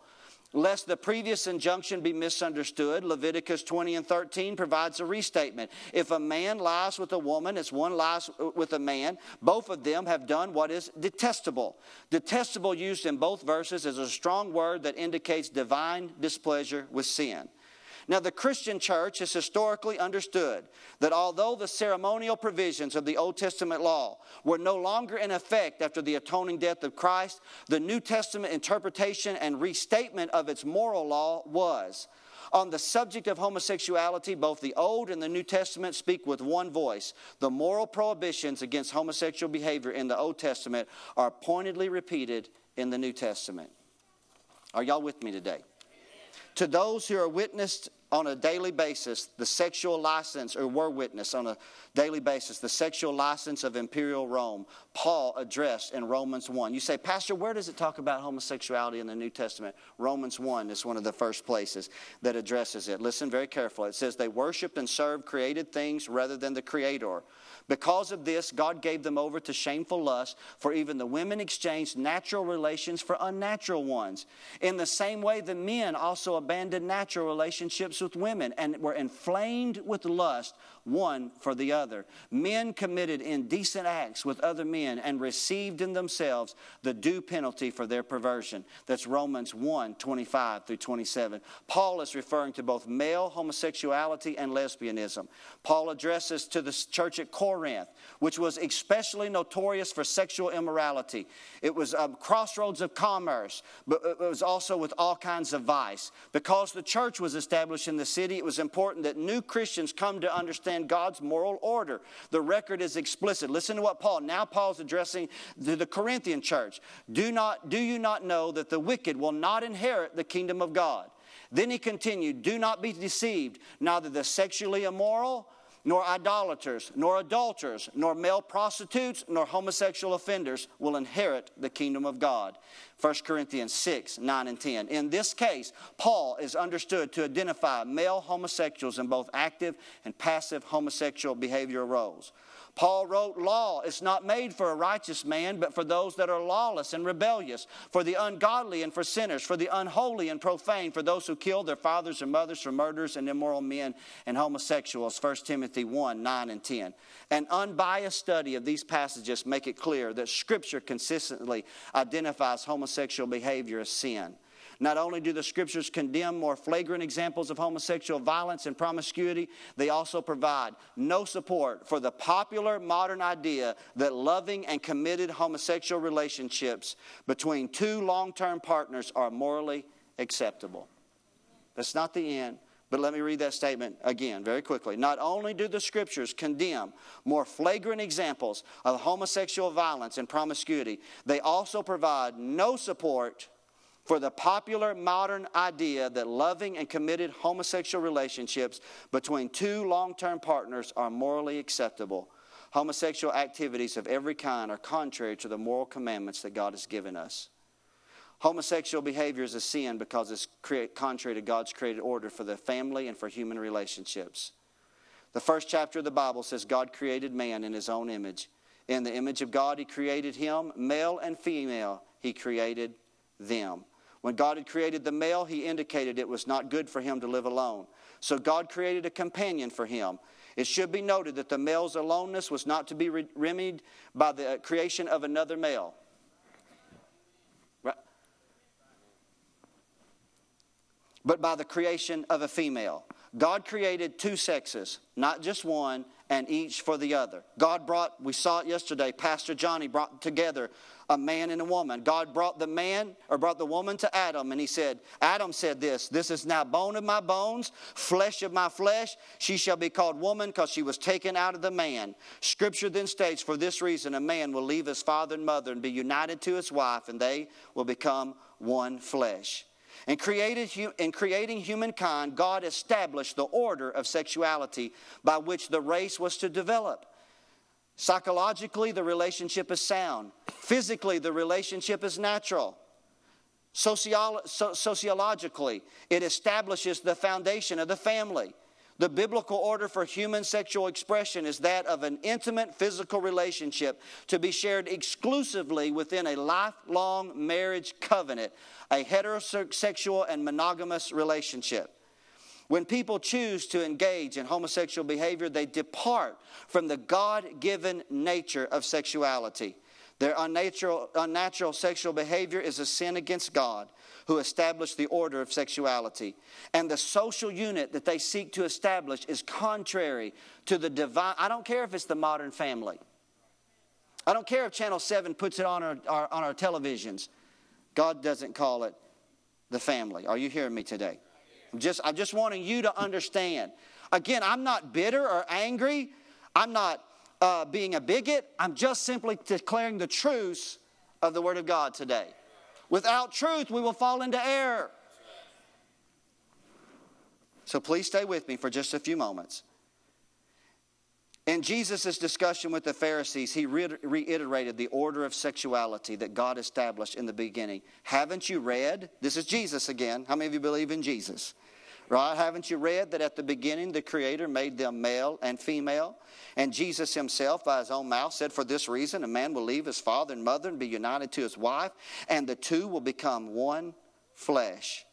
Lest the previous injunction be misunderstood, Leviticus 20 and 13 provides a restatement. If a man lies with a woman as one lies with a man, both of them have done what is detestable. Detestable, used in both verses, is a strong word that indicates divine displeasure with sin. Now, the Christian church has historically understood that although the ceremonial provisions of the Old Testament law were no longer in effect after the atoning death of Christ, the New Testament interpretation and restatement of its moral law was. On the subject of homosexuality, both the Old and the New Testament speak with one voice. The moral prohibitions against homosexual behavior in the Old Testament are pointedly repeated in the New Testament. Are y'all with me today? To those who are witnessed on a daily basis the sexual license, or were witnessed on a daily basis the sexual license of imperial Rome, Paul addressed in Romans 1. You say, Pastor, where does it talk about homosexuality in the New Testament? Romans 1 is one of the first places that addresses it. Listen very carefully. It says, They worshiped and served created things rather than the Creator. Because of this, God gave them over to shameful lust, for even the women exchanged natural relations for unnatural ones. In the same way, the men also abandoned natural relationships with women and were inflamed with lust one for the other. Men committed indecent acts with other men and received in themselves the due penalty for their perversion. That's Romans 1 25 through 27. Paul is referring to both male homosexuality and lesbianism. Paul addresses to the church at Corinth Corinth, which was especially notorious for sexual immorality. It was a crossroads of commerce, but it was also with all kinds of vice. Because the church was established in the city, it was important that new Christians come to understand God's moral order. The record is explicit. Listen to what Paul, now Paul's addressing to the Corinthian church. Do, not, do you not know that the wicked will not inherit the kingdom of God? Then he continued, Do not be deceived, neither the sexually immoral, nor idolaters, nor adulterers, nor male prostitutes, nor homosexual offenders will inherit the kingdom of God. 1 Corinthians 6, 9, and 10. In this case, Paul is understood to identify male homosexuals in both active and passive homosexual behavioral roles. Paul wrote, Law is not made for a righteous man, but for those that are lawless and rebellious, for the ungodly and for sinners, for the unholy and profane, for those who kill their fathers and mothers, for murderers and immoral men and homosexuals. 1 Timothy 1 9 and 10. An unbiased study of these passages make it clear that Scripture consistently identifies homosexual behavior as sin. Not only do the scriptures condemn more flagrant examples of homosexual violence and promiscuity, they also provide no support for the popular modern idea that loving and committed homosexual relationships between two long term partners are morally acceptable. That's not the end. But let me read that statement again very quickly. Not only do the scriptures condemn more flagrant examples of homosexual violence and promiscuity, they also provide no support for the popular modern idea that loving and committed homosexual relationships between two long term partners are morally acceptable. Homosexual activities of every kind are contrary to the moral commandments that God has given us. Homosexual behavior is a sin because it's contrary to God's created order for the family and for human relationships. The first chapter of the Bible says God created man in his own image. In the image of God, he created him, male and female, he created them. When God had created the male, he indicated it was not good for him to live alone. So God created a companion for him. It should be noted that the male's aloneness was not to be remedied by the uh, creation of another male. but by the creation of a female. God created two sexes, not just one, and each for the other. God brought, we saw it yesterday, Pastor Johnny brought together a man and a woman. God brought the man, or brought the woman to Adam, and he said, Adam said this, This is now bone of my bones, flesh of my flesh. She shall be called woman because she was taken out of the man. Scripture then states, For this reason, a man will leave his father and mother and be united to his wife, and they will become one flesh. In, created, in creating humankind, God established the order of sexuality by which the race was to develop. Psychologically, the relationship is sound. Physically, the relationship is natural. Sociolo- so- sociologically, it establishes the foundation of the family. The biblical order for human sexual expression is that of an intimate physical relationship to be shared exclusively within a lifelong marriage covenant, a heterosexual and monogamous relationship. When people choose to engage in homosexual behavior, they depart from the God given nature of sexuality. Their unnatural, unnatural sexual behavior is a sin against God who established the order of sexuality. And the social unit that they seek to establish is contrary to the divine. I don't care if it's the modern family. I don't care if Channel 7 puts it on our, our, on our televisions. God doesn't call it the family. Are you hearing me today? Just, I'm just wanting you to understand. Again, I'm not bitter or angry. I'm not uh, being a bigot. I'm just simply declaring the truths of the Word of God today. Without truth, we will fall into error. So please stay with me for just a few moments. In Jesus' discussion with the Pharisees, he reiterated the order of sexuality that God established in the beginning. Haven't you read? This is Jesus again. How many of you believe in Jesus? Right? Haven't you read that at the beginning the Creator made them male and female? And Jesus himself, by his own mouth, said, For this reason, a man will leave his father and mother and be united to his wife, and the two will become one flesh.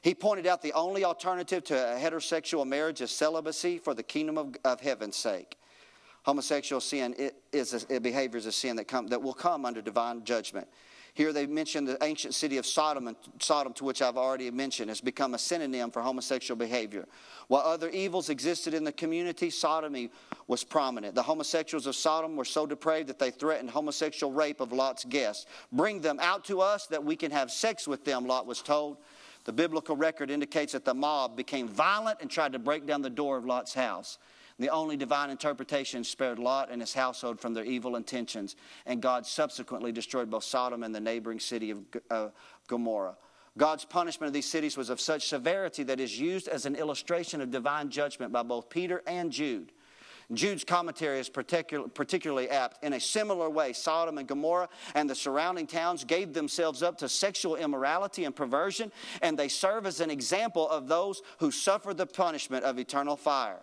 He pointed out the only alternative to a heterosexual marriage is celibacy for the kingdom of, of heaven's sake. Homosexual sin is a, behavior is a sin that, come, that will come under divine judgment. Here they mention the ancient city of Sodom, Sodom, to which I've already mentioned, has become a synonym for homosexual behavior. While other evils existed in the community, sodomy was prominent. The homosexuals of Sodom were so depraved that they threatened homosexual rape of Lot's guests. Bring them out to us that we can have sex with them, Lot was told. The biblical record indicates that the mob became violent and tried to break down the door of Lot's house. The only divine interpretation spared Lot and his household from their evil intentions, and God subsequently destroyed both Sodom and the neighboring city of uh, Gomorrah. God's punishment of these cities was of such severity that is used as an illustration of divine judgment by both Peter and Jude. Jude's commentary is particular, particularly apt. In a similar way, Sodom and Gomorrah and the surrounding towns gave themselves up to sexual immorality and perversion, and they serve as an example of those who suffer the punishment of eternal fire.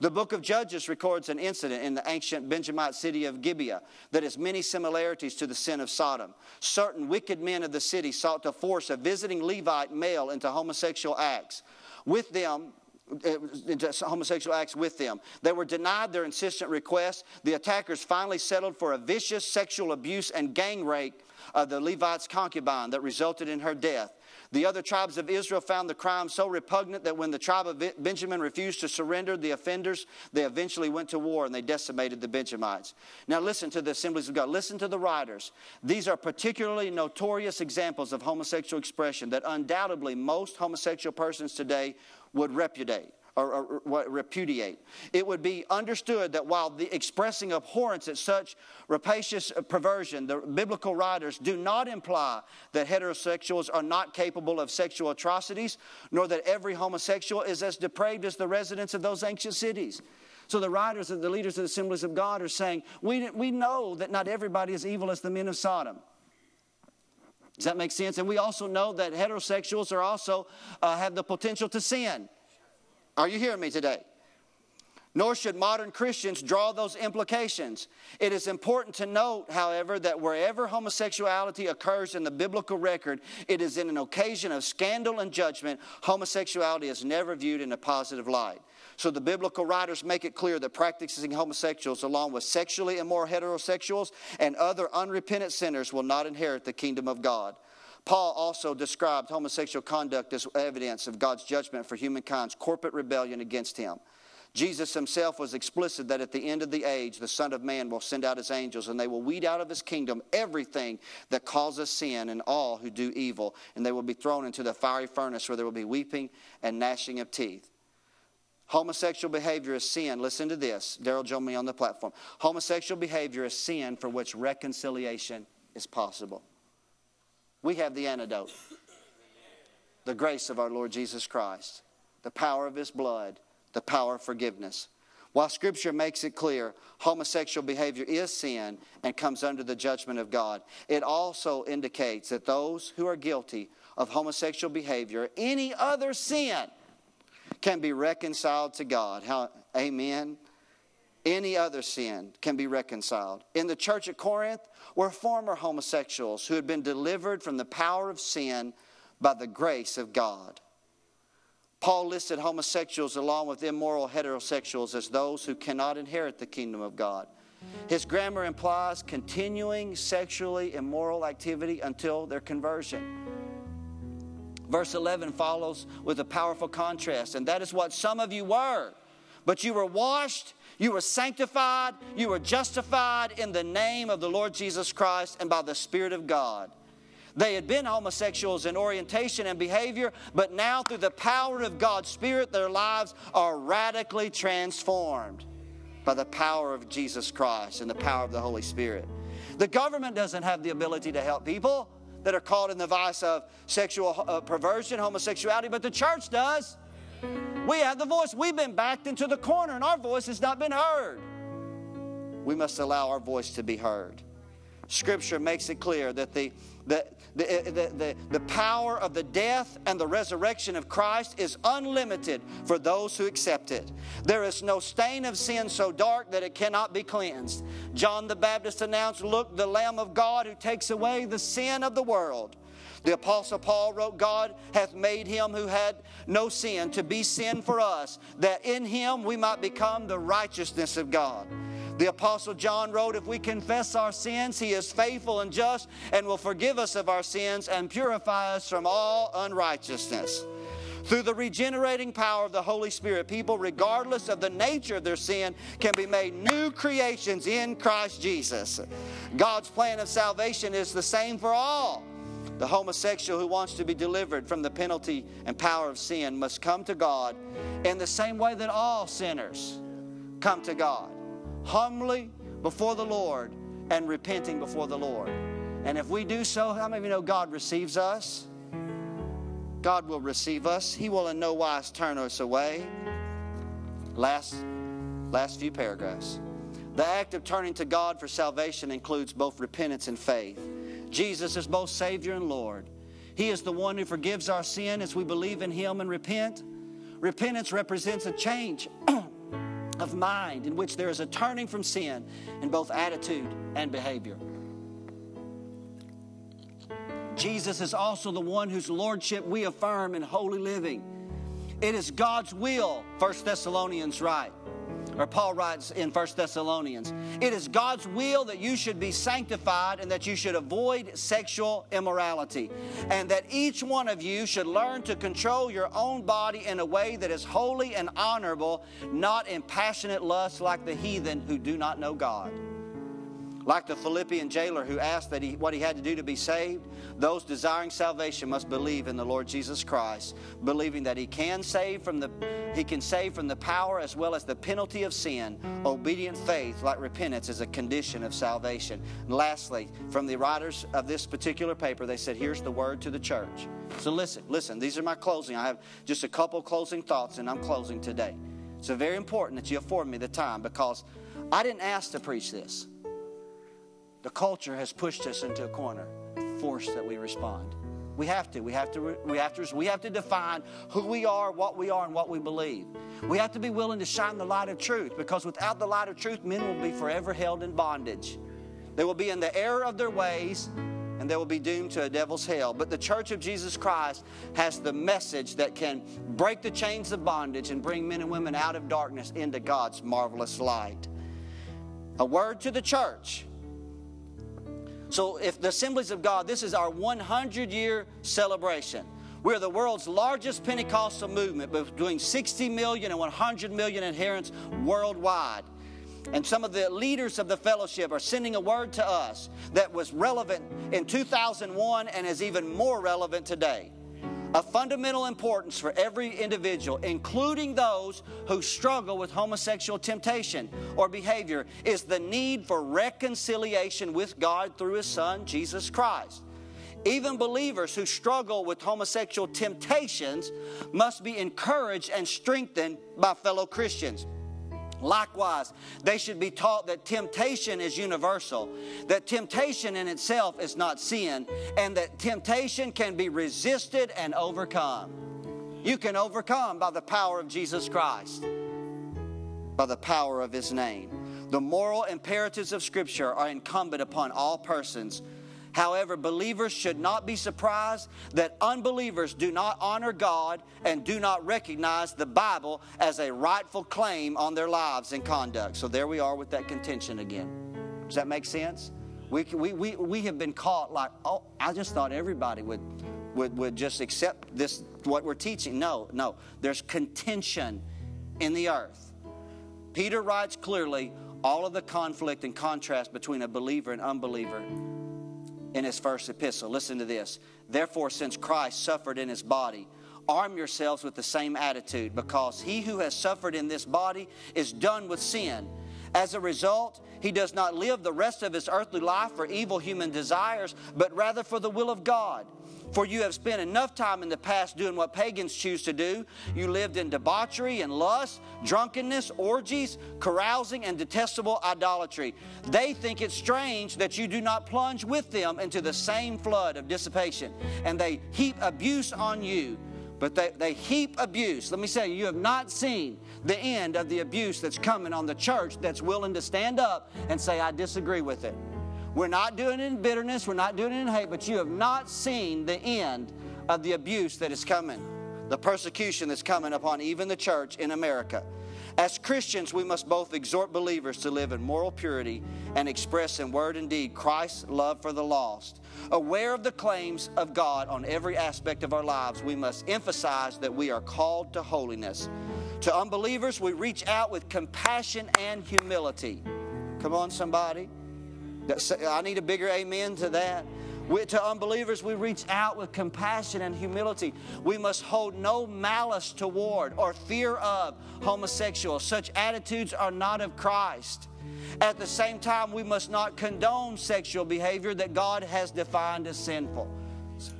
The book of Judges records an incident in the ancient Benjamite city of Gibeah that has many similarities to the sin of Sodom. Certain wicked men of the city sought to force a visiting Levite male into homosexual acts. With them, uh, into homosexual acts with them. They were denied their insistent request. The attackers finally settled for a vicious sexual abuse and gang rape of the Levite's concubine that resulted in her death. The other tribes of Israel found the crime so repugnant that when the tribe of Benjamin refused to surrender the offenders, they eventually went to war and they decimated the Benjamites. Now, listen to the assemblies of God. Listen to the writers. These are particularly notorious examples of homosexual expression that undoubtedly most homosexual persons today would repudiate or, or, repudiate. It would be understood that while expressing abhorrence at such rapacious perversion, the biblical writers do not imply that heterosexuals are not capable of sexual atrocities, nor that every homosexual is as depraved as the residents of those ancient cities. So the writers and the leaders of the assemblies of God are saying, we, we know that not everybody is evil as the men of Sodom. Does that make sense? And we also know that heterosexuals are also uh, have the potential to sin. Are you hearing me today? Nor should modern Christians draw those implications. It is important to note, however, that wherever homosexuality occurs in the biblical record, it is in an occasion of scandal and judgment. Homosexuality is never viewed in a positive light. So the biblical writers make it clear that practicing homosexuals, along with sexually immoral heterosexuals and other unrepentant sinners, will not inherit the kingdom of God. Paul also described homosexual conduct as evidence of God's judgment for humankind's corporate rebellion against him. Jesus himself was explicit that at the end of the age, the Son of Man will send out his angels and they will weed out of his kingdom everything that causes sin and all who do evil, and they will be thrown into the fiery furnace where there will be weeping and gnashing of teeth. Homosexual behavior is sin. Listen to this. Daryl joined me on the platform. Homosexual behavior is sin for which reconciliation is possible. We have the antidote the grace of our Lord Jesus Christ, the power of His blood, the power of forgiveness. While Scripture makes it clear homosexual behavior is sin and comes under the judgment of God, it also indicates that those who are guilty of homosexual behavior, any other sin, can be reconciled to God. How, amen any other sin can be reconciled. In the church at Corinth were former homosexuals who had been delivered from the power of sin by the grace of God. Paul listed homosexuals along with immoral heterosexuals as those who cannot inherit the kingdom of God. His grammar implies continuing sexually immoral activity until their conversion. Verse 11 follows with a powerful contrast, and that is what some of you were. But you were washed, you were sanctified, you were justified in the name of the Lord Jesus Christ and by the Spirit of God. They had been homosexuals in orientation and behavior, but now through the power of God's Spirit, their lives are radically transformed by the power of Jesus Christ and the power of the Holy Spirit. The government doesn't have the ability to help people that are caught in the vice of sexual uh, perversion, homosexuality, but the church does. We have the voice. We've been backed into the corner and our voice has not been heard. We must allow our voice to be heard. Scripture makes it clear that the, the, the, the, the, power of the death and the resurrection of Christ is unlimited for those who accept it. There is no stain of sin so dark that it cannot be cleansed. John the Baptist announced, Look, the Lamb of God who takes away the sin of the world. The Apostle Paul wrote, God hath made him who had no sin to be sin for us, that in him we might become the righteousness of God. The Apostle John wrote, If we confess our sins, he is faithful and just and will forgive us of our sins and purify us from all unrighteousness. Through the regenerating power of the Holy Spirit, people, regardless of the nature of their sin, can be made new creations in Christ Jesus. God's plan of salvation is the same for all. The homosexual who wants to be delivered from the penalty and power of sin must come to God in the same way that all sinners come to God humbly before the Lord and repenting before the Lord. And if we do so, how many of you know God receives us? God will receive us. He will in no wise turn us away. Last, last few paragraphs. The act of turning to God for salvation includes both repentance and faith. Jesus is both Savior and Lord. He is the one who forgives our sin as we believe in Him and repent. Repentance represents a change of mind in which there is a turning from sin in both attitude and behavior. Jesus is also the one whose lordship we affirm in holy living. It is God's will, 1 Thessalonians write, or Paul writes in 1 Thessalonians, it is God's will that you should be sanctified and that you should avoid sexual immorality, and that each one of you should learn to control your own body in a way that is holy and honorable, not in passionate lust like the heathen who do not know God. Like the Philippian jailer who asked that he, what he had to do to be saved, those desiring salvation must believe in the Lord Jesus Christ, believing that he can save from the he can save from the power as well as the penalty of sin. Obedient faith, like repentance, is a condition of salvation. And lastly, from the writers of this particular paper, they said, "Here's the word to the church." So listen, listen. These are my closing. I have just a couple closing thoughts, and I'm closing today. So very important that you afford me the time because I didn't ask to preach this. The culture has pushed us into a corner, forced that we respond. We have to. We have to. We have to. We have to define who we are, what we are, and what we believe. We have to be willing to shine the light of truth, because without the light of truth, men will be forever held in bondage. They will be in the error of their ways, and they will be doomed to a devil's hell. But the Church of Jesus Christ has the message that can break the chains of bondage and bring men and women out of darkness into God's marvelous light. A word to the church so, if the Assemblies of God, this is our 100 year celebration. We're the world's largest Pentecostal movement, between 60 million and 100 million adherents worldwide. And some of the leaders of the fellowship are sending a word to us that was relevant in 2001 and is even more relevant today of fundamental importance for every individual, including those who struggle with homosexual temptation or behavior, is the need for reconciliation with God through His Son, Jesus Christ. Even believers who struggle with homosexual temptations must be encouraged and strengthened by fellow Christians. Likewise, they should be taught that temptation is universal, that temptation in itself is not sin, and that temptation can be resisted and overcome. You can overcome by the power of Jesus Christ, by the power of His name. The moral imperatives of Scripture are incumbent upon all persons However, believers should not be surprised that unbelievers do not honor God and do not recognize the Bible as a rightful claim on their lives and conduct. So there we are with that contention again. Does that make sense? We, we, we, we have been caught like, oh, I just thought everybody would, would, would just accept this, what we're teaching. No, no. There's contention in the earth. Peter writes clearly all of the conflict and contrast between a believer and unbeliever in his first epistle. Listen to this. Therefore, since Christ suffered in his body, arm yourselves with the same attitude, because he who has suffered in this body is done with sin. As a result, he does not live the rest of his earthly life for evil human desires, but rather for the will of God. For you have spent enough time in the past doing what pagans choose to do. You lived in debauchery and lust, drunkenness, orgies, carousing, and detestable idolatry. They think it strange that you do not plunge with them into the same flood of dissipation, and they heap abuse on you. But they, they heap abuse. Let me say, you have not seen the end of the abuse that's coming on the church that's willing to stand up and say, I disagree with it. We're not doing it in bitterness, we're not doing it in hate, but you have not seen the end of the abuse that is coming, the persecution that's coming upon even the church in America. As Christians, we must both exhort believers to live in moral purity and express in word and deed Christ's love for the lost. Aware of the claims of God on every aspect of our lives, we must emphasize that we are called to holiness. To unbelievers, we reach out with compassion and humility. Come on, somebody. I need a bigger amen to that. We, to unbelievers, we reach out with compassion and humility. We must hold no malice toward or fear of homosexuals. Such attitudes are not of Christ. At the same time, we must not condone sexual behavior that God has defined as sinful.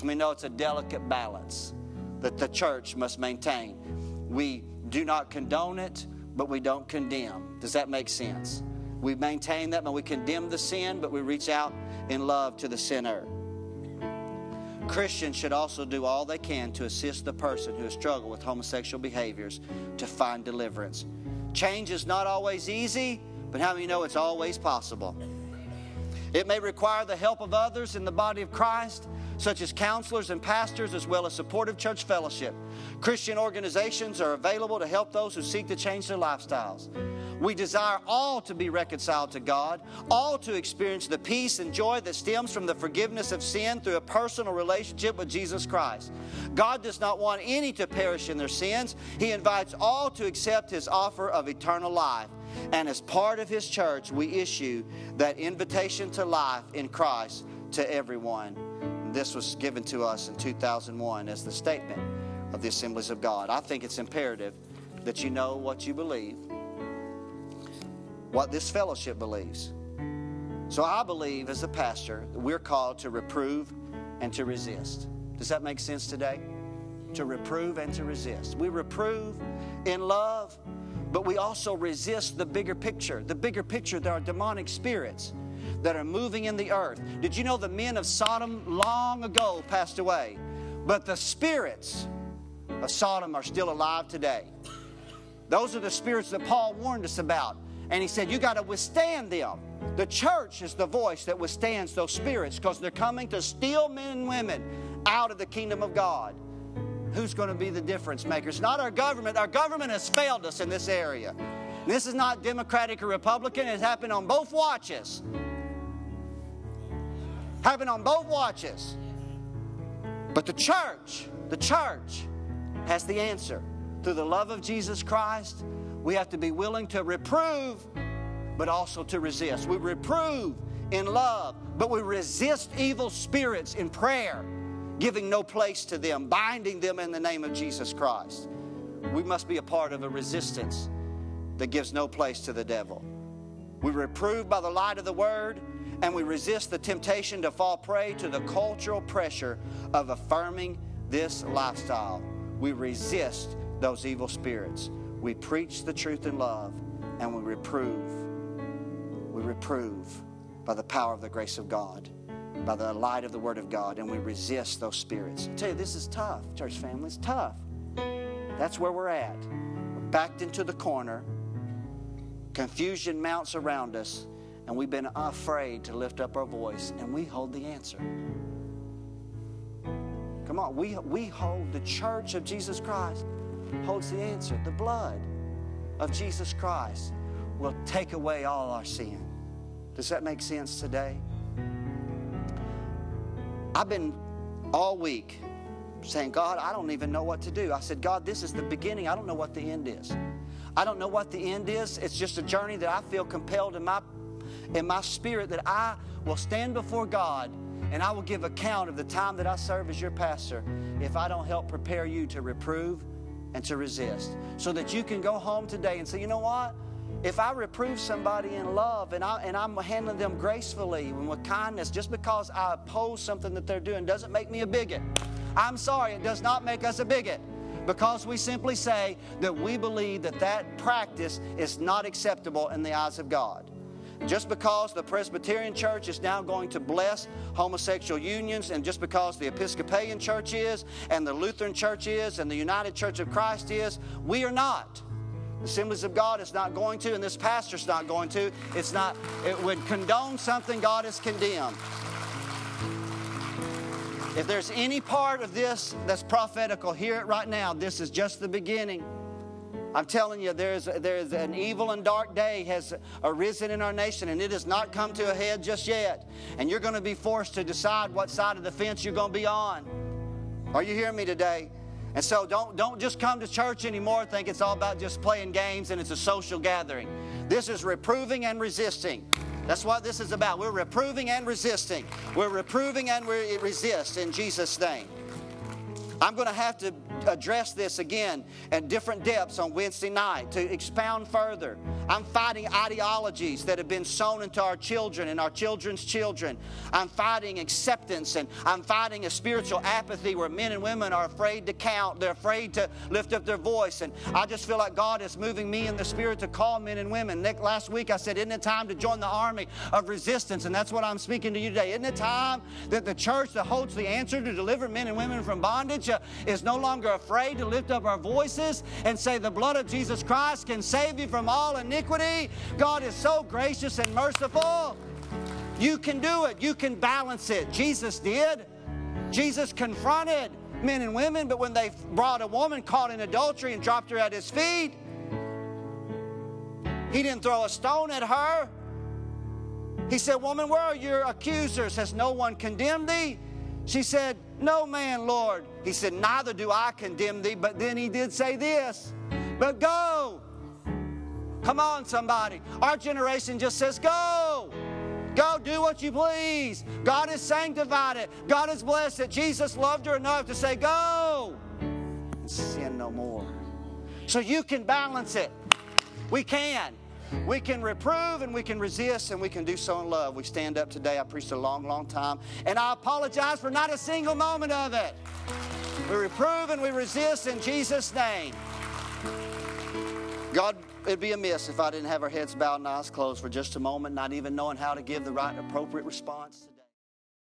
Mean, no, it's a delicate balance that the church must maintain. We do not condone it, but we don't condemn. Does that make sense? We maintain that, but we condemn the sin, but we reach out in love to the sinner. Christians should also do all they can to assist the person who has struggled with homosexual behaviors to find deliverance. Change is not always easy, but how many know it's always possible? It may require the help of others in the body of Christ, such as counselors and pastors, as well as supportive church fellowship. Christian organizations are available to help those who seek to change their lifestyles. We desire all to be reconciled to God, all to experience the peace and joy that stems from the forgiveness of sin through a personal relationship with Jesus Christ. God does not want any to perish in their sins. He invites all to accept His offer of eternal life. And as part of His church, we issue that invitation to life in Christ to everyone. This was given to us in 2001 as the statement of the Assemblies of God. I think it's imperative that you know what you believe what this fellowship believes. So I believe as a pastor that we're called to reprove and to resist. Does that make sense today? To reprove and to resist. We reprove in love, but we also resist the bigger picture. The bigger picture, there are demonic spirits that are moving in the earth. Did you know the men of Sodom long ago passed away? But the spirits of Sodom are still alive today. Those are the spirits that Paul warned us about. And he said, You got to withstand them. The church is the voice that withstands those spirits because they're coming to steal men and women out of the kingdom of God. Who's going to be the difference maker? It's not our government. Our government has failed us in this area. This is not Democratic or Republican. It's happened on both watches. Happened on both watches. But the church, the church has the answer. Through the love of Jesus Christ, we have to be willing to reprove, but also to resist. We reprove in love, but we resist evil spirits in prayer, giving no place to them, binding them in the name of Jesus Christ. We must be a part of a resistance that gives no place to the devil. We reprove by the light of the word, and we resist the temptation to fall prey to the cultural pressure of affirming this lifestyle. We resist those evil spirits. We preach the truth in love and we reprove. We reprove by the power of the grace of God, by the light of the Word of God, and we resist those spirits. I tell you, this is tough, church family. It's tough. That's where we're at. We're backed into the corner. Confusion mounts around us, and we've been afraid to lift up our voice, and we hold the answer. Come on, we, we hold the church of Jesus Christ holds the answer. The blood of Jesus Christ will take away all our sin. Does that make sense today? I've been all week saying, God, I don't even know what to do. I said, God, this is the beginning. I don't know what the end is. I don't know what the end is. It's just a journey that I feel compelled in my in my spirit that I will stand before God and I will give account of the time that I serve as your pastor if I don't help prepare you to reprove and to resist. So that you can go home today and say, you know what? If I reprove somebody in love and, I, and I'm handling them gracefully and with kindness, just because I oppose something that they're doing doesn't make me a bigot. I'm sorry, it does not make us a bigot because we simply say that we believe that that practice is not acceptable in the eyes of God. Just because the Presbyterian Church is now going to bless homosexual unions, and just because the Episcopalian Church is, and the Lutheran Church is, and the United Church of Christ is, we are not. The Assemblies of God is not going to, and this pastor's not going to. It's not, it would condone something God has condemned. If there's any part of this that's prophetical, hear it right now. This is just the beginning. I'm telling you, there's, there's an evil and dark day has arisen in our nation, and it has not come to a head just yet. And you're going to be forced to decide what side of the fence you're going to be on. Are you hearing me today? And so don't, don't just come to church anymore think it's all about just playing games and it's a social gathering. This is reproving and resisting. That's what this is about. We're reproving and resisting. We're reproving and we resist in Jesus' name. I'm going to have to address this again at different depths on Wednesday night to expound further. I'm fighting ideologies that have been sown into our children and our children's children. I'm fighting acceptance and I'm fighting a spiritual apathy where men and women are afraid to count. They're afraid to lift up their voice. And I just feel like God is moving me in the spirit to call men and women. Nick, last week I said, Isn't it time to join the army of resistance? And that's what I'm speaking to you today. Isn't it time that the church that holds the answer to deliver men and women from bondage uh, is no longer afraid to lift up our voices and say, The blood of Jesus Christ can save you from all iniquity. God is so gracious and merciful. You can do it, you can balance it. Jesus did. Jesus confronted men and women, but when they brought a woman caught in adultery and dropped her at his feet, He didn't throw a stone at her. He said, Woman, where are your accusers? Has no one condemned thee? She said, No man, Lord. He said, Neither do I condemn thee. But then he did say this, But go. Come on, somebody. Our generation just says, Go. Go do what you please. God has sanctified it. God has blessed it. Jesus loved her enough to say, Go. Sin no more. So you can balance it. We can. We can reprove and we can resist and we can do so in love. We stand up today. I preached a long, long time. And I apologize for not a single moment of it. We reprove and we resist in Jesus' name. God, it'd be amiss if I didn't have our heads bowed and eyes closed for just a moment, not even knowing how to give the right appropriate response today.